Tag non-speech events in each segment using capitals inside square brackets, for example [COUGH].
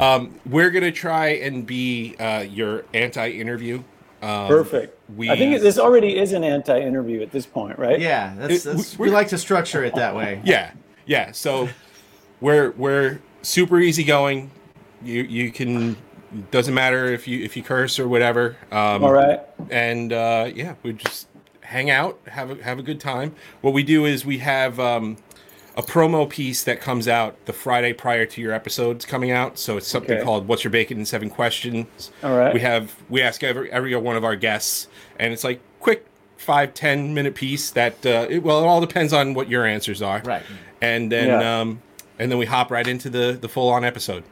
Um, we're gonna try and be uh, your anti-interview. Um, Perfect. we- I think this already is an anti-interview at this point, right? Yeah, that's, that's we- we like to structure it that way. [LAUGHS] Yeah, yeah. So we're we're super easygoing. You you can doesn't matter if you if you curse or whatever. Um, All right. and uh, yeah, we just hang out, have a, have a good time. What we do is we have um, a promo piece that comes out the Friday prior to your episodes coming out. So it's something Okay. called "What's Your Bacon in Seven Questions." All right. We have we ask every every one of our guests, and it's like quick five ten minute piece that uh, it, well it all depends on what your answers are. Right. And then Yeah. um, and then we hop right into the the full on episode.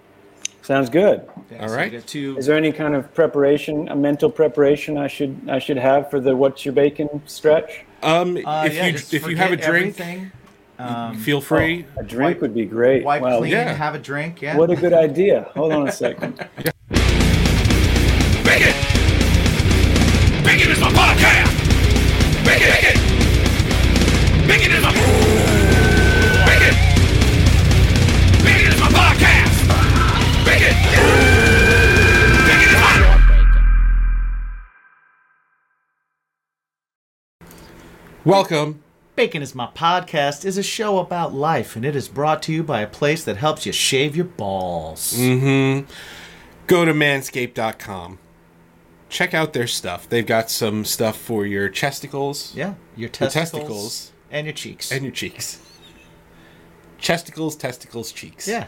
Sounds good. Yeah, All so right. we two. Is there any kind of preparation, a mental preparation I should I should have for the what's your bacon stretch? Um, Uh, if yeah, you if you have a drink, everything. Um, feel free. A drink Wipe- would be great. wipe Well, clean, yeah. have a drink. Yeah. What a good idea. Hold on a second. Bacon! Bacon is my podcast! Bacon! Bacon! Bacon is my... Bacon! Bacon is my podcast! Bacon! Bacon is my... Welcome. Bacon is My Podcast is a show about life, and it is brought to you by a place that helps you shave your balls. Mm. Hmm. Go to manscaped.com. Check out their stuff. They've got some stuff for your chesticles Yeah, your Your testicles, testicles. and your cheeks. and your cheeks. Chesticles, testicles, cheeks. yeah,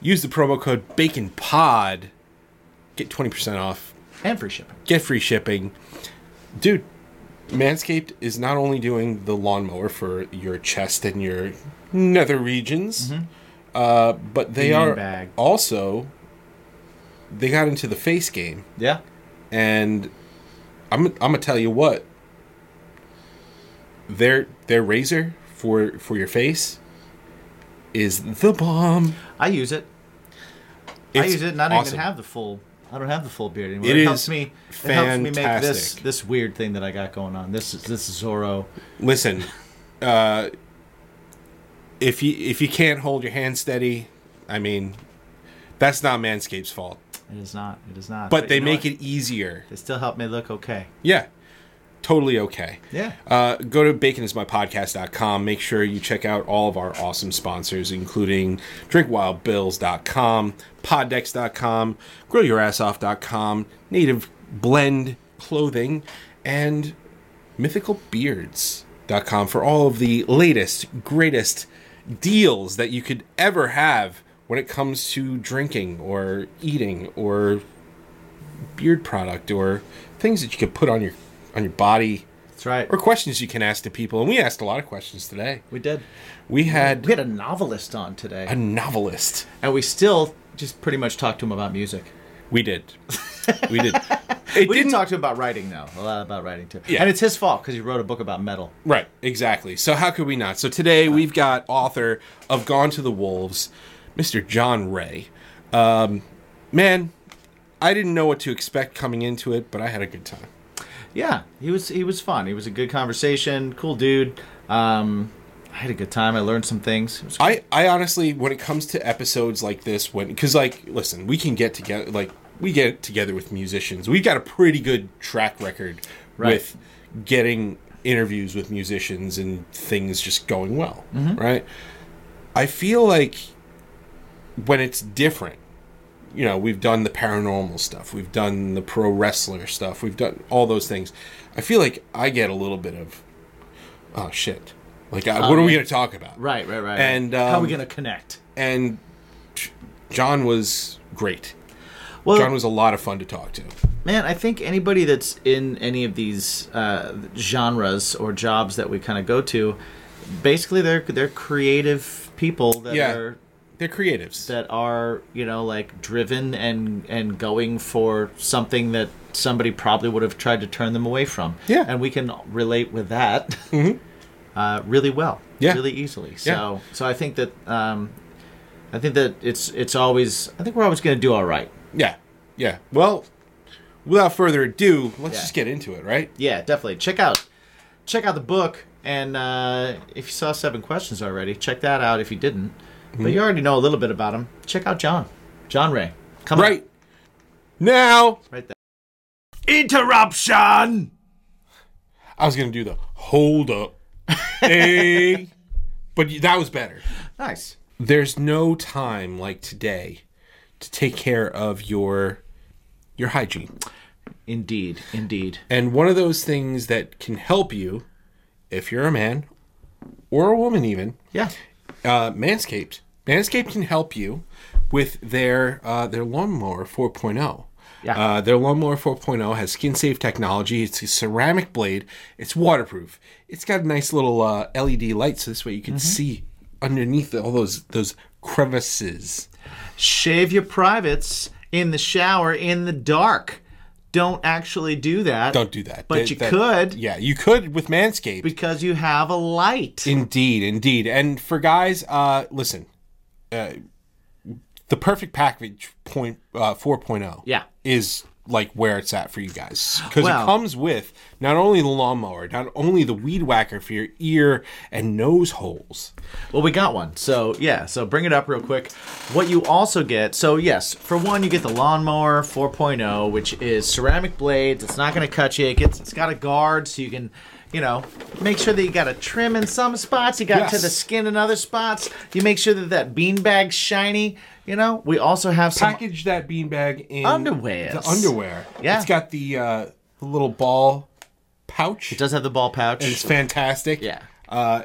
Use the promo code BACONPOD. Get 20% off. and free shipping. Get free shipping. Dude, Manscaped is not only doing the lawnmower for your chest and your nether regions, uh, but they The are bag. also they got into the face game. Yeah, and I'm I'm gonna tell you what their their razor for for your face is the bomb. I use it. I use it, and I don't awesome. even have the full. I don't have the full beard anymore. It helps me. It helps me make this this weird thing that I got going on. This is this is Zorro. Listen, uh, if you if you can't hold your hand steady, I mean, that's not Manscaped's fault. It is not. It is not. But they make what? it easier. They still help me look okay. Yeah, totally okay. Yeah. Uh, go to baconismypodcast.com. Make sure you check out all of our awesome sponsors, including drinkwildbills.com, poddecks.com, grillyourassoff.com, Native Blend Clothing, and mythicalbeards.com for all of the latest, greatest deals that you could ever have when it comes to drinking or eating or beard product or things that you could put on your on your body That's right. or questions you can ask to people. And we asked a lot of questions today. We did. We had We had a novelist on today, a novelist. and we still just pretty much talked to him about music. We did. We did. [LAUGHS] It We didn't didn't talk to him about writing though. A lot about writing too. Yeah. And it's his fault because he wrote a book about metal. Right, exactly. So how could we not? So today we've got author of Gone to the Wolves, Mr. John Wray. Um, man, I didn't know what to expect coming into it, but I had a good time. Yeah, he was he was fun. He was a good conversation, cool dude. Um, I had a good time. I learned some things. I, I honestly, when it comes to episodes like this, when because like, listen, we can get together, like we get together with musicians. We've got a pretty good track record Right. with getting interviews with musicians and things just going well, right? I feel like when it's different, you know, we've done the paranormal stuff, we've done the pro wrestler stuff, we've done all those things. I feel like I get a little bit of, oh shit, like uh, what are we going to talk about? right, right, right. And, how are we um, gonna connect? and John was great. Well, John was a lot of fun to talk to. man, I think anybody that's in any of these uh, genres or jobs that we kind of go to, basically they're they're creative people that Yeah. are They're creatives. that are you know like driven and and going for something that somebody probably would have tried to turn them away from Yeah. and we can relate with that [LAUGHS] uh, really well Yeah. really easily so Yeah. so i think that um, i think that it's it's always i think we're always going to do all right yeah, yeah. Well, without further ado, let's Yeah. just get into it, right? yeah definitely check out check out the book and uh, if you saw seven questions already check that out if you didn't but you already know a little bit about him check out john John Wray. Come on. right now. Right there. Interruption. I was gonna do the hold up, hey, [LAUGHS] but that was better. Nice. There's no time like today to take care of your your hygiene. Indeed. Indeed. And one of those things that can help you, if you're a man or a woman, even Yeah. uh, Manscaped. Manscaped can help you with their uh, their lawnmower 4.0. Yeah. Uh, their lawnmower 4.0 has skin safe technology. It's a ceramic blade. It's waterproof. It's got a nice little uh, LED light, so this way you can see underneath all those those crevices. Shave your privates in the shower in the dark. Don't actually do that. Don't do that. But That- you that- could Yeah, you could with Manscaped. because you have a light. Indeed, indeed. And for guys, uh, listen, uh, the perfect package point uh, 4.0 Yeah. is like where it's at for you guys because Well- it comes with not only the lawnmower, not only the weed whacker for your ear and nose holes. Well, we got one. So, yeah, so bring it up real quick. What you also get, so yes, for one, you get the Lawnmower 4.0, which is ceramic blades. It's not going to cut you. It gets, it's got a guard so you can, you know, make sure that you got a trim in some spots, you got to the skin in other spots. You make sure that that beanbag's shiny. You know, we also have some. Package that beanbag in underwear. The underwear. Yeah. It's got the, uh, the little ball pouch. It does have the ball pouch. It's fantastic. Yeah. Uh,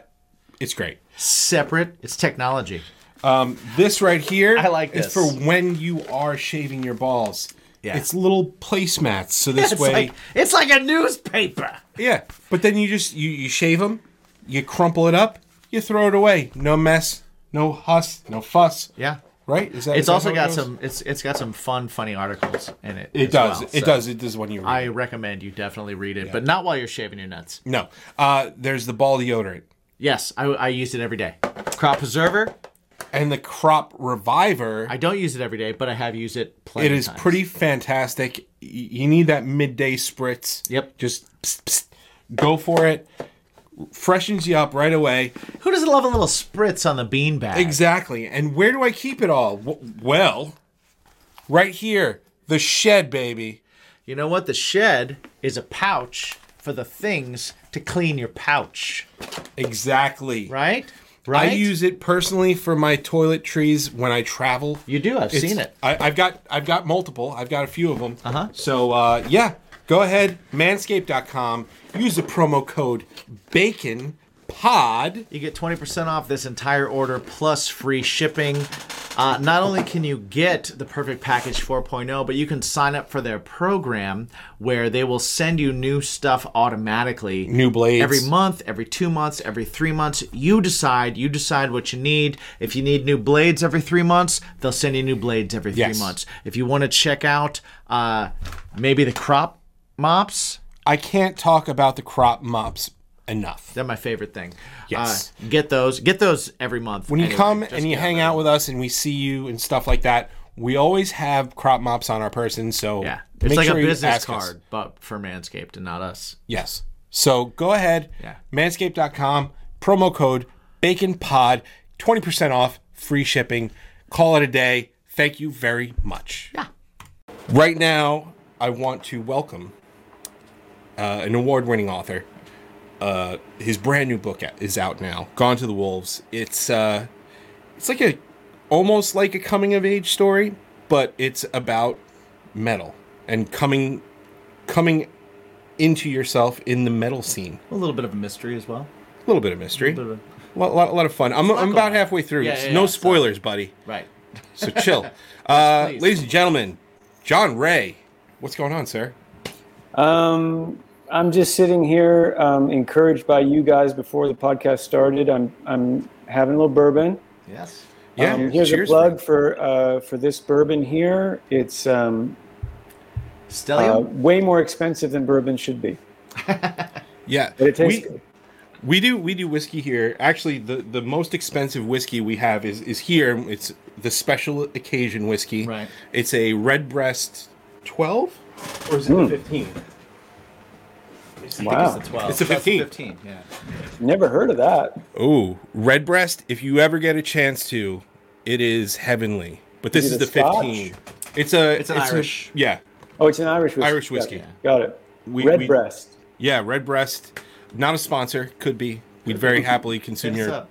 it's great. Separate. It's technology. This right here I like is this. for when you are shaving your balls. Yeah. It's little placemats, so this [LAUGHS] It's way, like it's like a newspaper. Yeah. But then you just you you shave them, you crumple it up, you throw it away. No mess, no huss, no fuss. Yeah. Right? Is that? It's is that also how it got goes? some. It's it's got some fun, funny articles in it. It as does. well, it so does. It does when you read. I recommend you definitely read it, but not while you're shaving your nuts. No. Uh, there's the ball deodorant Yes, I, I use it every day. Crop preserver. and the crop reviver. I don't use it every day, but I have used it. Plenty it of is times. pretty fantastic. Y- You need that midday spritz. Yep. Just psst, psst, go for it. Freshens you up right away. Who doesn't love a little spritz on the beanbag? Exactly. And where do I keep it all? Well, right here, the shed, baby. You know what? The shed is a pouch for the things to clean your pouch. Exactly. Right. Right? I use it personally for my toiletries when I travel. You do. I've It's- seen it. I, I've got I've got multiple. I've got a few of them. Uh-huh. So uh, yeah, go ahead, manscaped.com. Use the promo code Bacon Pod. You get 20% off this entire order plus free shipping. Uh, not only can you get the Perfect Package 4.0, but you can sign up for their program where they will send you new stuff automatically. New blades. Every month, every two months, every three months. You decide. You decide what you need. If you need new blades every three months, they'll send you new blades every three Yes. months. If you want to check out uh, maybe the crop mops, I can't talk about the crop mops enough. they're my favorite thing. Yes. Uh, get those. Get those every month. When you anyway. come and you hang them. out with us and we see you and stuff like that, we always have crop mops on our person. So Yeah. It's make like sure a business ask us. card, but for Manscaped and not us. Yes. So go ahead, Yeah. manscaped.com, promo code BaconPod, 20% off, free shipping. Call it a day. Thank you very much. Yeah. Right now, I want to welcome uh, an award winning author. Uh, his brand new book is out now, Gone to the Wolves. It's uh, it's like a almost like a coming of age story, but it's about metal and coming coming into yourself in the metal scene. A little bit of a mystery as well. A little bit of mystery. bit of a- A lot, lot, lot of fun. I'm, I'm about halfway through. Yeah, It's yeah, no yeah, spoilers, buddy. Right. So chill. [LAUGHS] uh, ladies and gentlemen, John Wray. What's going on, sir? Um, I'm just sitting here, um, encouraged by you guys before the podcast started. I'm I'm having a little bourbon. Yes. Um, yeah. Um, here's Cheers, a plug man. for uh, for this bourbon here. It's um, uh, way more expensive than bourbon should be. [LAUGHS] yeah, but it tastes we, good. We do we do whiskey here. Actually, the the most expensive whiskey we have is is here. It's the special occasion whiskey. Right. It's a Redbreast 12 or is it mm. 15? I wow. think it's the 12. It's the 15. 15, yeah. Never heard of that. Ooh, Redbreast, if you ever get a chance to, it is heavenly. But this is, is the Scotch? 15. It's a It's an it's Irish. A, yeah. Oh, it's an Irish whiskey. Irish whiskey. Got it. We, Redbreast. We, yeah, Redbreast. Not a sponsor, could be. We'd very happily consume your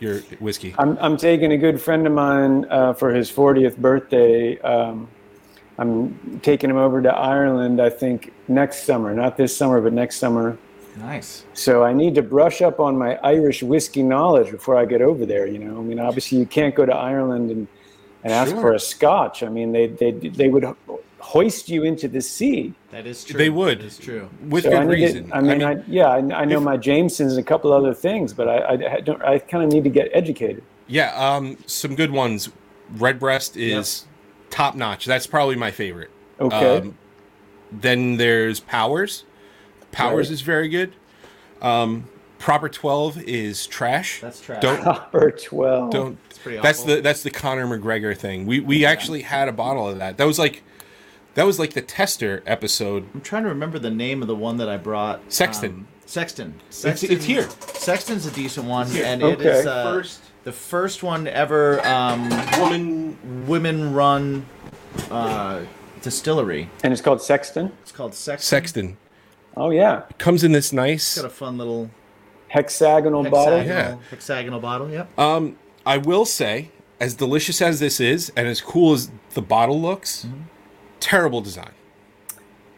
your whiskey. I'm I'm taking a good friend of mine uh, for his 40th birthday. Um, I'm taking him over to Ireland, I think, next summer. Not this summer, but next summer. Nice. So I need to brush up on my Irish whiskey knowledge before I get over there. You know, I mean, obviously you can't go to Ireland and, and ask Sure. for a Scotch. I mean, they they they would hoist you into the sea. That is true. They would. That is true. With So good I reason. To, I mean, I yeah, I, I know if- my Jamesons and a couple other things, but I I, I don't. I kind of need to get educated. yeah, um, some good ones. Redbreast is top notch. That's probably my favorite. Okay. Um, then there's Powers. Powers Right. is very good. Um, Proper Twelve is trash. That's trash. Don't Copper twelve. don't. pretty That's the that's the Conor McGregor thing. We we actually had a bottle of that. That was like that was like the tester episode. I'm trying to remember the name of the one that I brought. Sexton. Um, Sexton. It's, Sexton. it's here. Sexton's a decent one, here. and it is Okay. uh, First. The first one ever um, Woman. women-run uh, distillery. And it's called Sexton. It's called Sexton. Sexton Oh yeah, comes in this nice. It's got a fun little hexagonal bottle. hexagonal, Yeah. hexagonal bottle. Yep. Um, I will say, as delicious as this is, and as cool as the bottle looks, terrible design.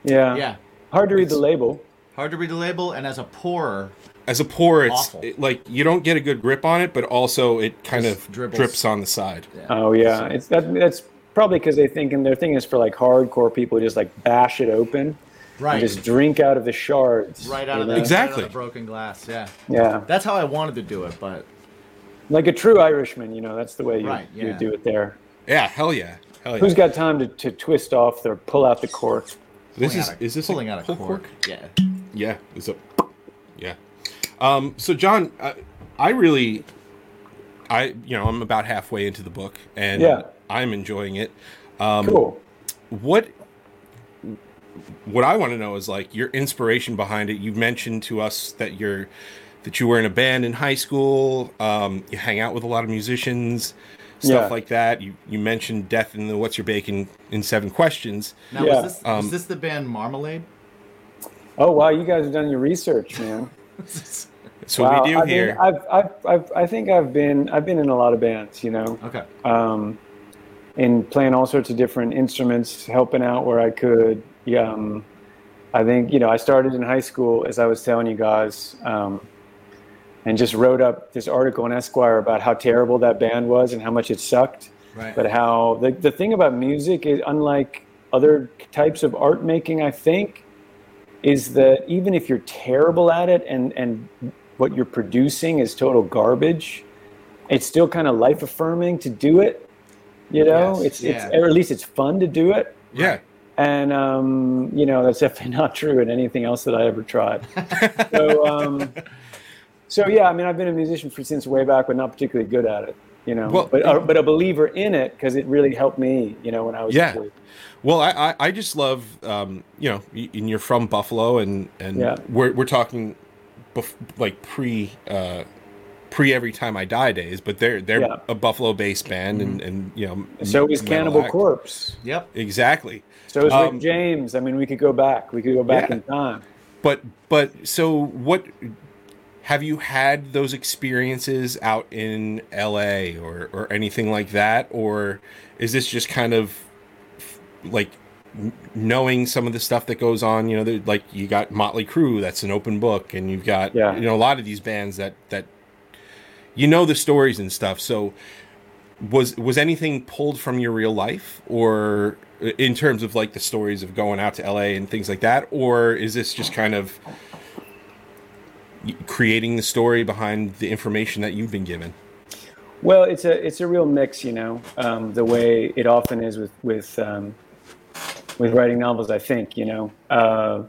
Yeah. yeah. Hard to read the label. Hard to read the label, and as a pourer, As a pour, it's it- like you don't get a good grip on it, but also it kind Just of dribbles. drips on the side. Oh yeah, it's that. That's probably because they think, and their thing is for like hardcore people, who just like bash it open right, and just drink out of the shards. right out of the know? Exactly. right out of the broken glass. Yeah. Yeah, That's how I wanted to do it, but like a true Irishman. You know, that's the way you, Right, you do it there. Yeah, hell yeah, hell yeah. Who's got time to, to twist off or pull out the cork? this pulling is out a- is this pulling a out a pull cork? Yeah. Yeah, it's a yeah. Um, so John, I, I really, I you know I'm about halfway into the book and Yeah. I'm enjoying it. Um, Cool. what what I want to know is like your inspiration behind it. You mentioned to us that you're that you were in a band in high school. Um, you hang out with a lot of musicians, stuff Yeah. like that. You you mentioned death in the What's Your Bacon in Seven Questions. Now, Yeah. was, this, Um, was this the band Marmalade? Oh wow, you guys have done your research, man. [LAUGHS] So wow. we do I mean, here. I've, I've, I've, I think I've been, I've been in a lot of bands. You know. Okay. um, and playing all sorts of different instruments, helping out where I could. Yeah, um, I think you know I started in high school, as I was telling you guys, um, and just wrote up this article in Esquire about how terrible that band was and how much it sucked. Right. But how the the thing about music is unlike other types of art making, I think, is that even if you're terrible at it and and what you're producing is total garbage, it's still kind of life affirming to do it. You know, Yes, it's it's or at least it's fun to do it. yeah. And um, you know that's definitely [LAUGHS] not true in anything else that I ever tried. so, um, so yeah, I mean, I've been a musician for since way back, but not particularly good at it. You know, Well, but uh, but a believer in it because it really helped me. You know, when I was Yeah. a kid. Well, I, I, I just love, um, you know, and you're from Buffalo, and and Yeah. we're we're talking, bef- like pre uh, pre every time I die days, but they're they're Yeah. a Buffalo based band, and and you know, So is Cannibal act. Corpse. Yep. Exactly. So is Um, Rick James. I mean, we could go back. We could go back Yeah. in time. But but so what? Have you had those experiences out in L.A. or or anything like that, or is this just kind of like knowing some of the stuff that goes on? You know, like you got Motley Crue, that's an open book, and you've got Yeah. you know a lot of these bands that that you know the stories and stuff. So was was anything pulled from your real life or in terms of like the stories of going out to LA and things like that or is this just kind of creating the story behind the information that you've been given Well, it's a it's a real mix, you know, um, the way it often is with with um, with writing novels. I think, you know, uh,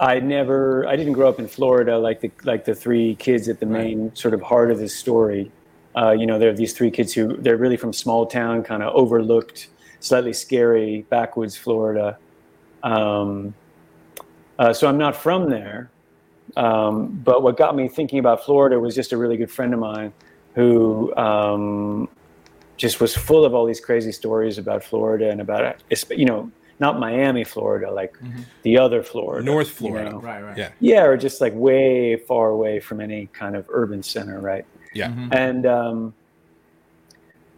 I never I didn't grow up in Florida like the like the three kids at the main sort of heart of this story. Uh, you know, there are these three kids who they're really from small town, kind of overlooked, slightly scary backwoods Florida. Um, uh, so I'm not from there. Um, but what got me thinking about Florida was just a really good friend of mine who um, just was full of all these crazy stories about Florida and about you know not Miami, Florida, like the other Florida, North you Florida. know? Right, right. Yeah. Yeah, or just like way far away from any kind of urban center, right? Yeah. and um,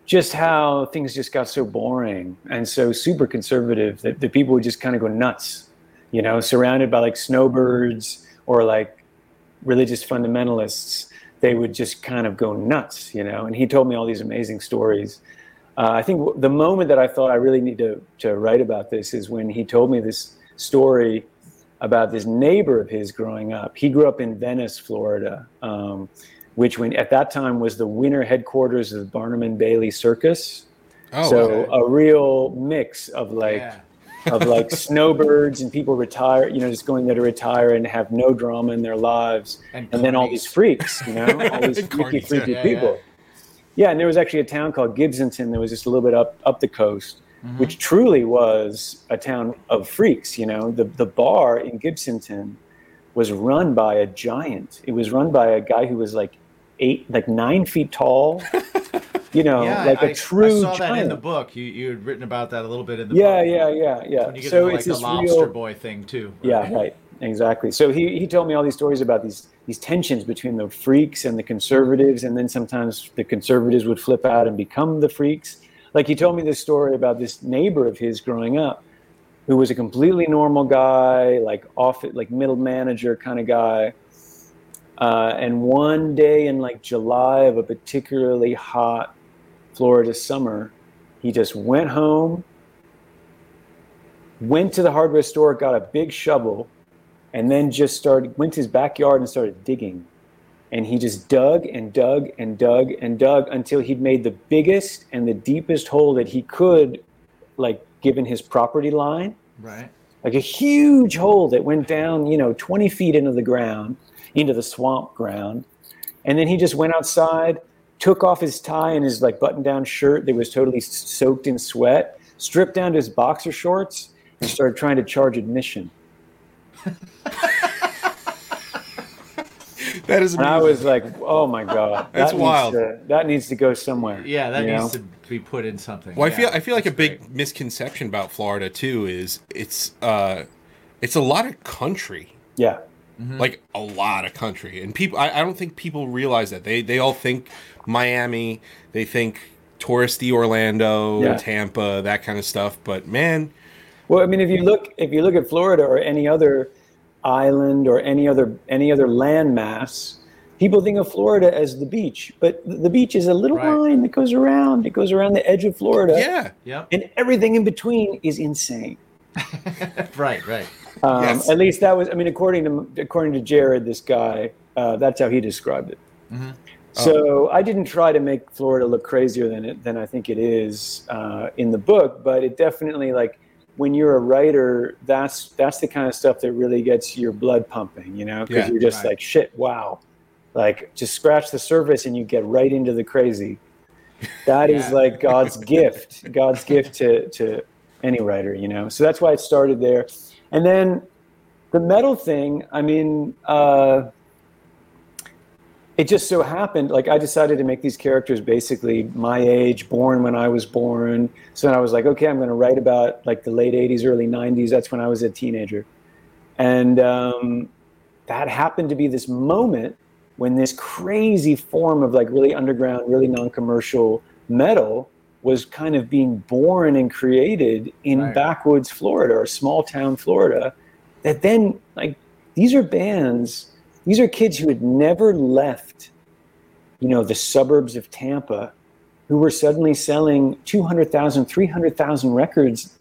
just how things just got so boring and so super conservative that the people would just kind of go nuts, you know, surrounded by like snowbirds or like religious fundamentalists. They would just kind of go nuts, you know. And he told me all these amazing stories. Uh, I think w- the moment that I thought I really need to, to write about this is when he told me this story about this neighbor of his growing up. He grew up in Venice, Florida, um, which when at that time was the winter headquarters of the Barnum and Bailey Circus. Oh, so okay. a real mix of like Yeah. [LAUGHS] of like snowbirds and people retire, you know, just going there to retire and have no drama in their lives, And and, then all these freaks, you know, all [LAUGHS] these freaky, freaky yeah, people. Yeah, and there was actually a town called Gibsonton that was just a little bit up up the coast, Mm-hmm. which truly was a town of freaks. You know, the the bar in Gibsonton was run by a giant. It was run by a guy who was like eight, like nine feet tall. [LAUGHS] You know, Yeah, like I, a true I saw that in the book. You you had written about that a little bit in the yeah, book. yeah, yeah, yeah. When you get So into, like it's the lobster real, boy thing too. yeah, right. Exactly. So he, he told me all these stories about these these tensions between the freaks and the conservatives, and then sometimes the conservatives would flip out and become the freaks. Like he told me this story about this neighbor of his growing up, who was a completely normal guy, like off like middle manager kind of guy. Uh, and one day in like July of a particularly hot Florida summer, he just went home, went to the hardware store, got a big shovel, and then just started went to his backyard and started digging. And he just dug and dug and dug and dug until he'd made the biggest and the deepest hole that he could, like given his property line, Right. like a huge hole that went down, you know, 20 feet into the ground, into the swamp ground. And then he just went outside, took off his tie and his like button down shirt that was totally soaked in sweat, stripped down to his boxer shorts, and started trying to charge admission. [LAUGHS] That is And I was like, oh my God. That's that wild. Needs to, that needs to go somewhere. Yeah, that needs know? to be put in something. Well, I feel I feel like a big great. misconception about Florida too is it's uh it's a lot of country. Yeah. Like a lot of country. And people I, I don't think people realize that. They they all think Miami, they think touristy Orlando, Yeah. Tampa, that kind of stuff. But man, Well, I mean, if you look if you look at Florida or any other island or any other any other landmass, people think of Florida as the beach, but the beach is a little Right. line that goes around. It goes around the edge of Florida, yeah. yeah. and everything in between is insane. [LAUGHS] Right. Right. Um, Yes. At least that was. I mean, according to according to Jared, this guy, uh, that's how he described it. Mm-hmm. So I didn't try to make Florida look crazier than it than I think it is uh, in the book, but it definitely like when you're a writer, that's that's the kind of stuff that really gets your blood pumping, you know, because Yeah, you're just right. like shit, wow, like just scratch the surface and you get right into the crazy. That is Yeah. like God's gift, God's gift to to any writer, you know. So that's why it started there, and then the metal thing. I mean. Uh, it just so happened like i decided to make these characters basically my age born when i was born. So then i was like okay i'm going to write about like the late 80s early 90s that's when i was a teenager. And um, that happened to be this moment when this crazy form of like really underground really non-commercial metal was kind of being born and created in Right. backwoods florida or small town florida that then like these are bands these are kids who had never left you know the suburbs of tampa who were suddenly selling 200000 300000 records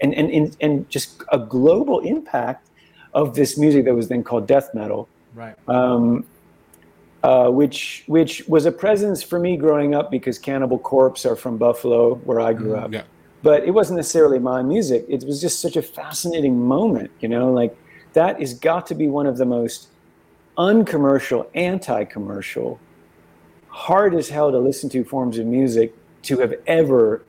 and, and, and, and just a global impact of this music that was then called death metal Right. um, uh, which which was a presence for me growing up because Cannibal Corpse are from Buffalo, where I grew up Yeah. but it wasn't necessarily my music. It was just such a fascinating moment, you know, like that has got to be one of the most uncommercial, anti-commercial, hard as hell to listen to forms of music to have ever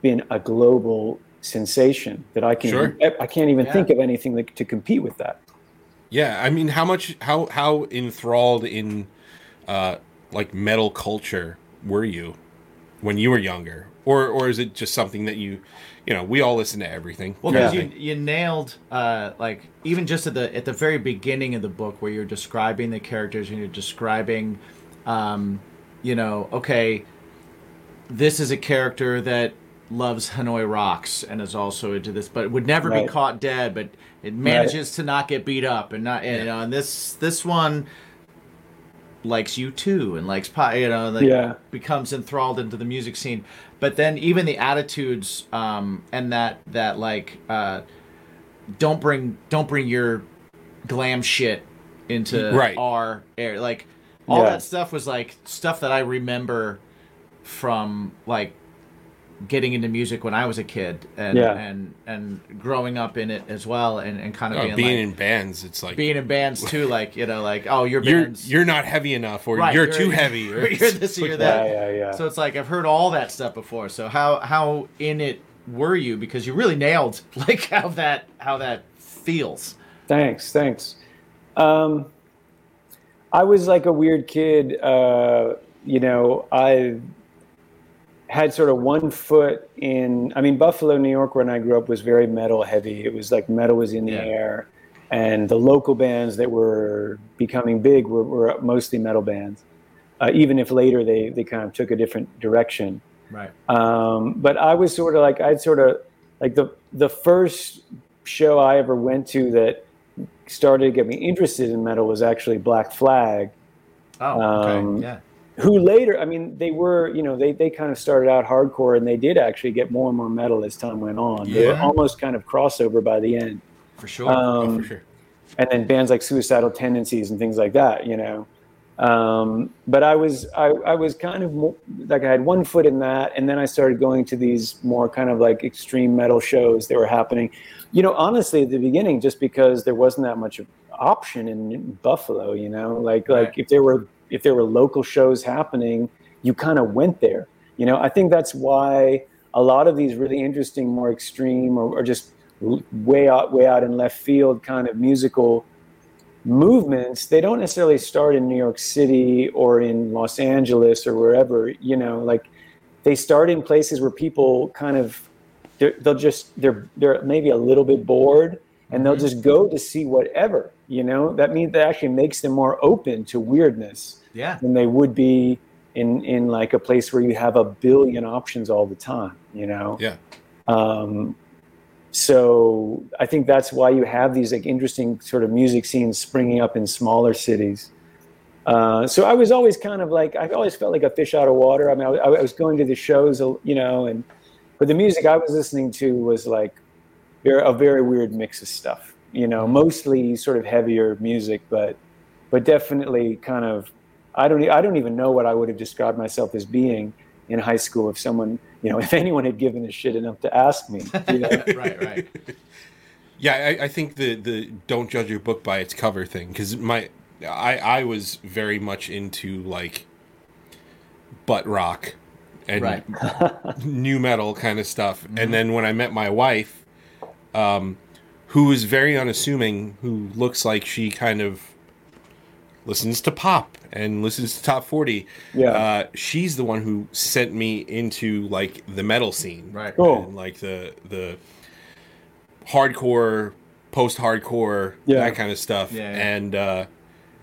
been a global sensation that I can Sure. I can't even Yeah. think of anything that, to compete with that. Yeah, I mean, how much, how how enthralled in, uh, like metal culture were you when you were younger? Or or is it just something that you, you know, we all listen to everything. Well, kind because of you, you nailed uh, like even just at the at the very beginning of the book where you're describing the characters and you're describing, um, you know, okay, this is a character that loves Hanoi rocks and is also into this, but would never Right. be caught dead, but it manages to not get beat up and not and, you know, and this this one likes you too and likes pie you know like Yeah. becomes enthralled into the music scene but then even the attitudes um and that that like uh don't bring don't bring your glam shit into Right. our air like all Yeah. that stuff was like stuff that i remember from like getting into music when i was a kid and Yeah. and and growing up in it as well and, and kind of Oh, being, being like in bands, it's like being in bands too [LAUGHS] like you know like oh your you're band's you're not heavy enough, or Right, you're, you're- too heavy, or [LAUGHS] you're this or you're that. Yeah, yeah, yeah. So it's like I've heard all that stuff before. So how how in it were you? Because you really nailed [LAUGHS] like how that how that feels. Thanks, thanks. Um, I was like a weird kid. Uh, you know, I had sort of one foot in. I mean, Buffalo, New York, when I grew up, was very metal heavy. It was like metal was in the Yeah. air, and the local bands that were becoming big were, were mostly metal bands. Uh, even if later they they kind of took a different direction. Right. Um, but I was sort of like I'd sort of like the the first show I ever went to that started to get me interested in metal was actually Black Flag, Oh, Um, okay. Yeah. Who later I mean they were you know they they kind of started out hardcore and they did actually get more and more metal as time went on. They were Yeah. almost kind of crossover by the end. For sure. Oh, Um, for sure. and then bands like Suicidal Tendencies and things like that, you know. Um, but I was I, I was kind of mo- like I had one foot in that, and then I started going to these more kind of like extreme metal shows that were happening. You know, honestly, at the beginning, just because there wasn't that much option in Buffalo, you know, like like Right. if there were if there were local shows happening, you kind of went there. You know, I think that's why a lot of these really interesting, more extreme, or, or just way out way out in left field kind of musical movements they don't necessarily start in new york city or in los angeles or wherever you know like they start in places where people kind of they're, they'll just they're they're maybe a little bit bored and they'll mm-hmm. just go to see whatever you know that means that actually makes them more open to weirdness yeah. than they would be in in like a place where you have a billion options all the time you know Yeah. um, so I think that's why you have these like interesting sort of music scenes springing up in smaller cities. Uh, so I was always kind of like I always felt like a fish out of water. I mean, I, I was going to the shows, you know, and but the music I was listening to was like a very weird mix of stuff. You know, mostly sort of heavier music, but but definitely kind of I don't I don't even know what I would have described myself as being in high school if someone you know [LAUGHS] if anyone had given a shit enough to ask me. You know? [LAUGHS] right. Right. Yeah, I, I think the the don't judge your book by its cover thing because my I I was very much into like butt rock and Right. [LAUGHS] new metal kind of stuff, and then when I met my wife, um, who is very unassuming, who looks like she kind of listens to pop and listens to top 40 Yeah. uh, she's the one who sent me into like the metal scene Right. Cool. and like the the hardcore post-hardcore Yeah. that kind of stuff Yeah, yeah. and uh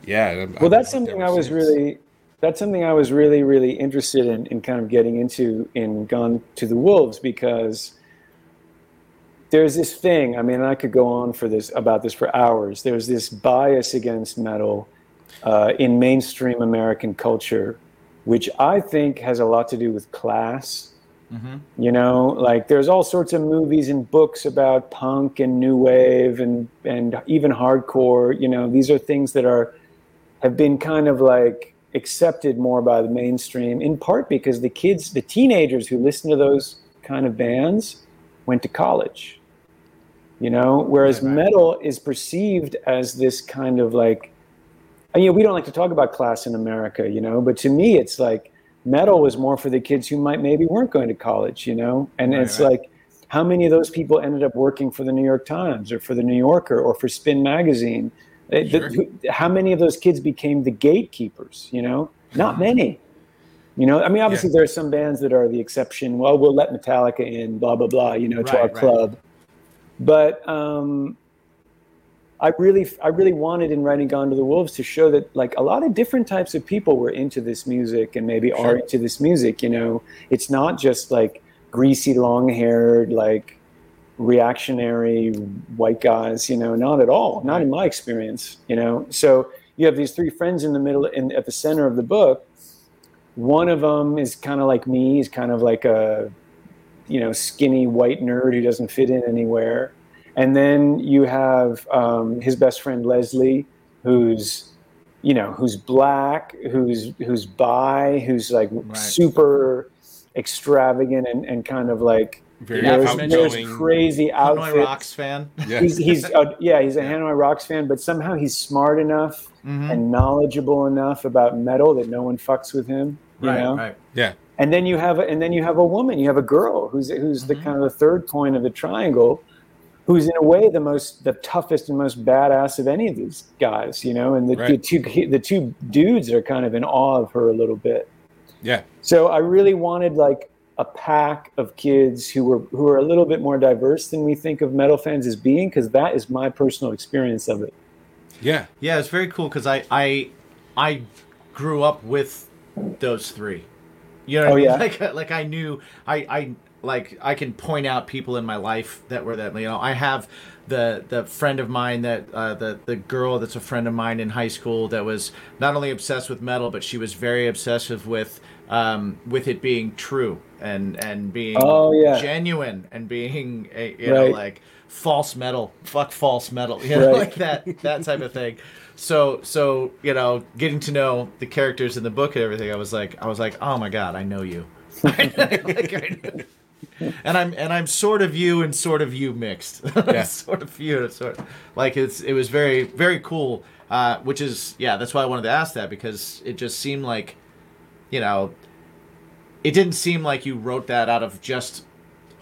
yeah I'm- well I'm that's something i was since. really that's something i was really really interested in in kind of getting into in gone to the wolves because there's this thing i mean i could go on for this about this for hours. There's this bias against metal uh, in mainstream american culture which i think has a lot to do with class. You know like there's all sorts of movies and books about punk and new wave and and even hardcore. You know these are things that are have been kind of like accepted more by the mainstream in part because the kids the teenagers who listen to those kind of bands went to college you know whereas Right, right. metal is perceived as this kind of like you know we don't like to talk about class in america you know but to me it's like metal was more for the kids who might maybe weren't going to college you know and Right, it's right. like how many of those people ended up working for the new york times or for the new yorker or for spin magazine Sure. how many of those kids became the gatekeepers you know not [LAUGHS] many You know, I mean, obviously there are some bands that are the exception. Well, we'll let Metallica in, blah blah blah. You know, to Right, our right. club. But um, I really, I really wanted in writing "Gone to the Wolves" to show that like a lot of different types of people were into this music and maybe are into this music. You know, it's not just like greasy, long-haired, like reactionary white guys. You know, not at all. Not in my experience. You know, so you have these three friends in the middle, in at the center of the book. One of them is kind of like me. He's kind of like a you know skinny white nerd who doesn't fit in anywhere and then you have um, his best friend leslie who's you know who's black who's who's bi who's like super extravagant and, and kind of like Very wears, outgoing. wears crazy Hanoi outfits Rocks fan. Yeah. he's he's uh, yeah he's a Hanoi Rocks fan, but somehow he's smart enough Mm-hmm. and knowledgeable enough about metal that no one fucks with him. You Right, know? right. yeah. and then you have a, and then you have a woman you have a girl who's who's Mm-hmm. the kind of the third point of the triangle who's in a way the most the toughest and most badass of any of these guys you know and the, the two the two dudes are kind of in awe of her a little bit Yeah. so i really wanted like a pack of kids who were who are a little bit more diverse than we think of metal fans as being because that is my personal experience of it Yeah. Yeah, it's very cool because I, I I grew up with those three. You know, what Oh, I mean? yeah? [LAUGHS] like like I knew I I like I can point out people in my life that were that you know I have the the friend of mine that uh, the the girl that's a friend of mine in high school that was not only obsessed with metal but she was very obsessive with um with it being true and and being Oh, yeah. genuine and being a, you know like false metal fuck false metal [LAUGHS] you know Right. like that that type of thing so so you know getting to know the characters in the book and everything i was like i was like oh my god i know you. [LAUGHS] Like, I and i'm and i'm sort of you and sort of you mixed. [LAUGHS] Yeah. sort of you and sort like it's it was very very cool uh which is yeah that's why i wanted to ask that because it just seemed like you know it didn't seem like you wrote that out of just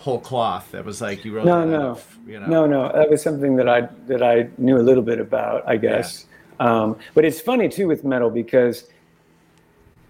whole cloth. That was like you wrote No, that no, out of, you know. No, no. That was something that I that I knew a little bit about, I guess. Um, but it's funny too with metal because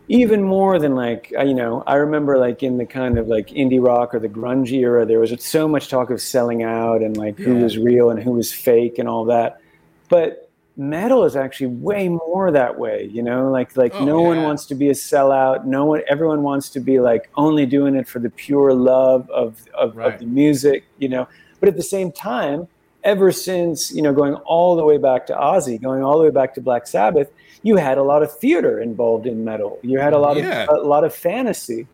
even more than like you know, I remember like in the kind of like indie rock or the grunge era, there was so much talk of selling out and like who was real and who was fake and all that. But metal is actually way more that way, you know. Like like Oh, no one wants to be a sellout. No one, everyone wants to be like only doing it for the pure love of of, Right. of the music, you know. But at the same time, ever since you know going all the way back to Ozzy, going all the way back to Black Sabbath, you had a lot of theater involved in metal. You had a lot Yeah. of a lot of fantasy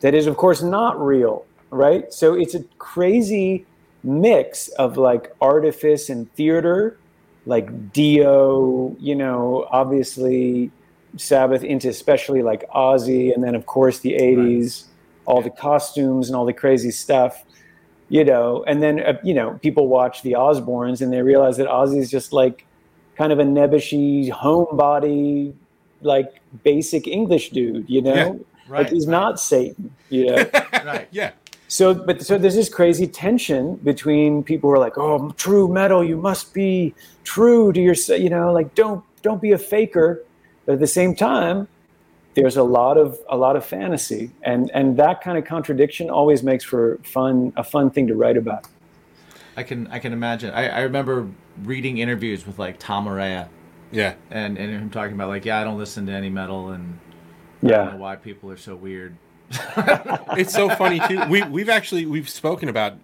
that is, of course, not real, right? So it's a crazy mix of like artifice and theater, like Dio, you know, obviously Sabbath into especially like Ozzy, and then of course the '80s, all the costumes and all the crazy stuff, you know, and then uh, you know people watch the Osbournes and they realize that Ozzy's just like kind of a nebbishy homebody, like basic English dude, you know, Yeah, right, like he's right. not Satan, you know. [LAUGHS] right Yeah. So, but so there's this crazy tension between people who are like, "Oh, true metal, you must be true to yourself," you know, like don't don't be a faker. But at the same time, there's a lot of a lot of fantasy, and and that kind of contradiction always makes for fun a fun thing to write about. I can I can imagine. I, I remember reading interviews with like Tom Araya Yeah. and and him talking about like yeah I don't listen to any metal and I don't know Yeah, why people are so weird. [LAUGHS] it's so funny too. We we've actually we've spoken about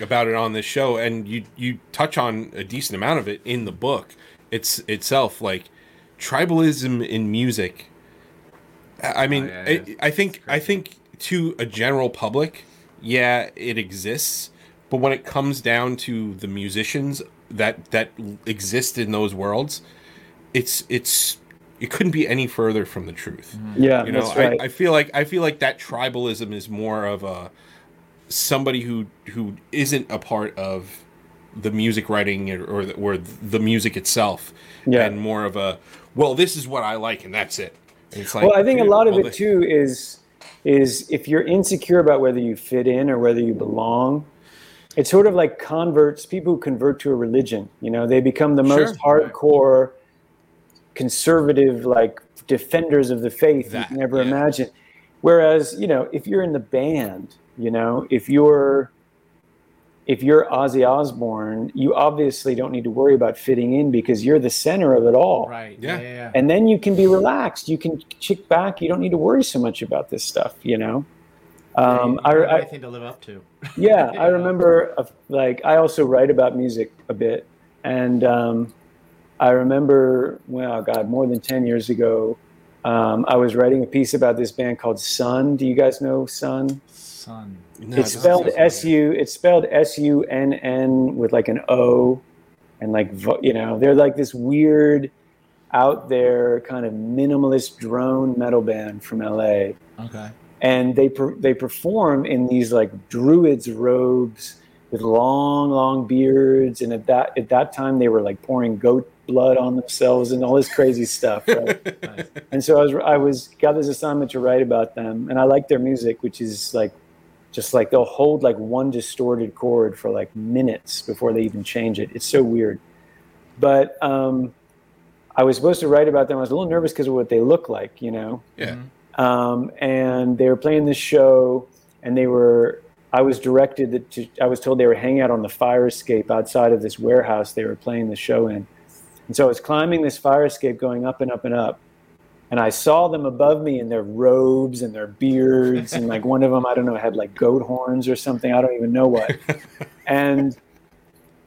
about it on this show, and you you touch on a decent amount of it in the book. It's itself like tribalism in music. I I mean, Oh, yeah, it, yeah. I think I think to a general public, yeah, it exists. But when it comes down to the musicians that that exist in those worlds, it's it's it couldn't be any further from the truth mm-hmm. yeah, you know that's right. I, I feel like i feel like that tribalism is more of a somebody who who isn't a part of the music writing or or the, or the music itself Yeah. and more of a well this is what i like and that's it And it's like well, I think a lot of it too is is if you're insecure about whether you fit in or whether you belong. It's sort of like converts, people who convert to a religion. You know, they become the most Sure. hardcore, conservative, like defenders of the faith That, you can ever yeah. imagine. Whereas, you know, if you're in the band, you know, if you're if you're Ozzy Osbourne, you obviously don't need to worry about fitting in because you're the center of it all. Right. Yeah. Yeah. Yeah. yeah. And then you can be relaxed. You can kick back. You don't need to worry so much about this stuff, you know. Um, You I, don't I, anything to live up to. [LAUGHS] yeah, [LAUGHS] I remember uh, like I also write about music a bit, and um, I remember well, God, more than ten years ago, um, I was writing a piece about this band called Sunn. Do you guys know Sunn? Son. No, it's it spelled doesn't S U. It's spelled S U N N with like an O, and like you know, they're like this weird, out there kind of minimalist drone metal band from LA Okay. and they per, they perform in these like druids robes with long long beards and at that at that time they were like pouring goat blood on themselves and all this crazy stuff right? [LAUGHS] Nice. and so I was I was got this assignment to write about them and I like their music which is like just like they'll hold like one distorted chord for like minutes before they even change it. It's so weird. But um I was supposed to write about them. I was a little nervous because of what they look like you know? Yeah. um, and they were playing this show and they were i was directed that to i was told they were hanging out on the fire escape outside of this warehouse they were playing the show in. And so i was climbing this fire escape going up and up and up and i saw them above me in their robes and their beards and like one of them i don't know had like goat horns or something i don't even know what [LAUGHS] and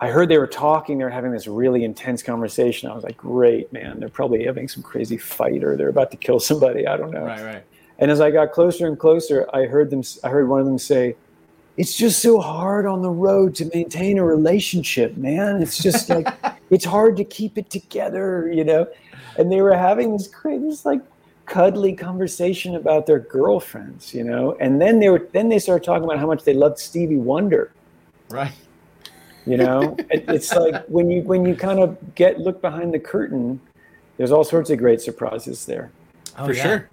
I heard they were talking. They were having this really intense conversation. I was like, "Great, man! They're probably having some crazy fight, or they're about to kill somebody. I don't know." Right. Right. And as I got closer and closer, I heard them. I heard one of them say, "It's just so hard on the road to maintain a relationship, man. It's just like [LAUGHS] it's hard to keep it together, you know." And they were having this crazy, this like cuddly conversation about their girlfriends, you know. And then they were then they started talking about how much they loved Stevie Wonder. Right. You know, It- it's like when you when you kind of get look behind the curtain, there's all sorts of great surprises there. Oh, For yeah. sure.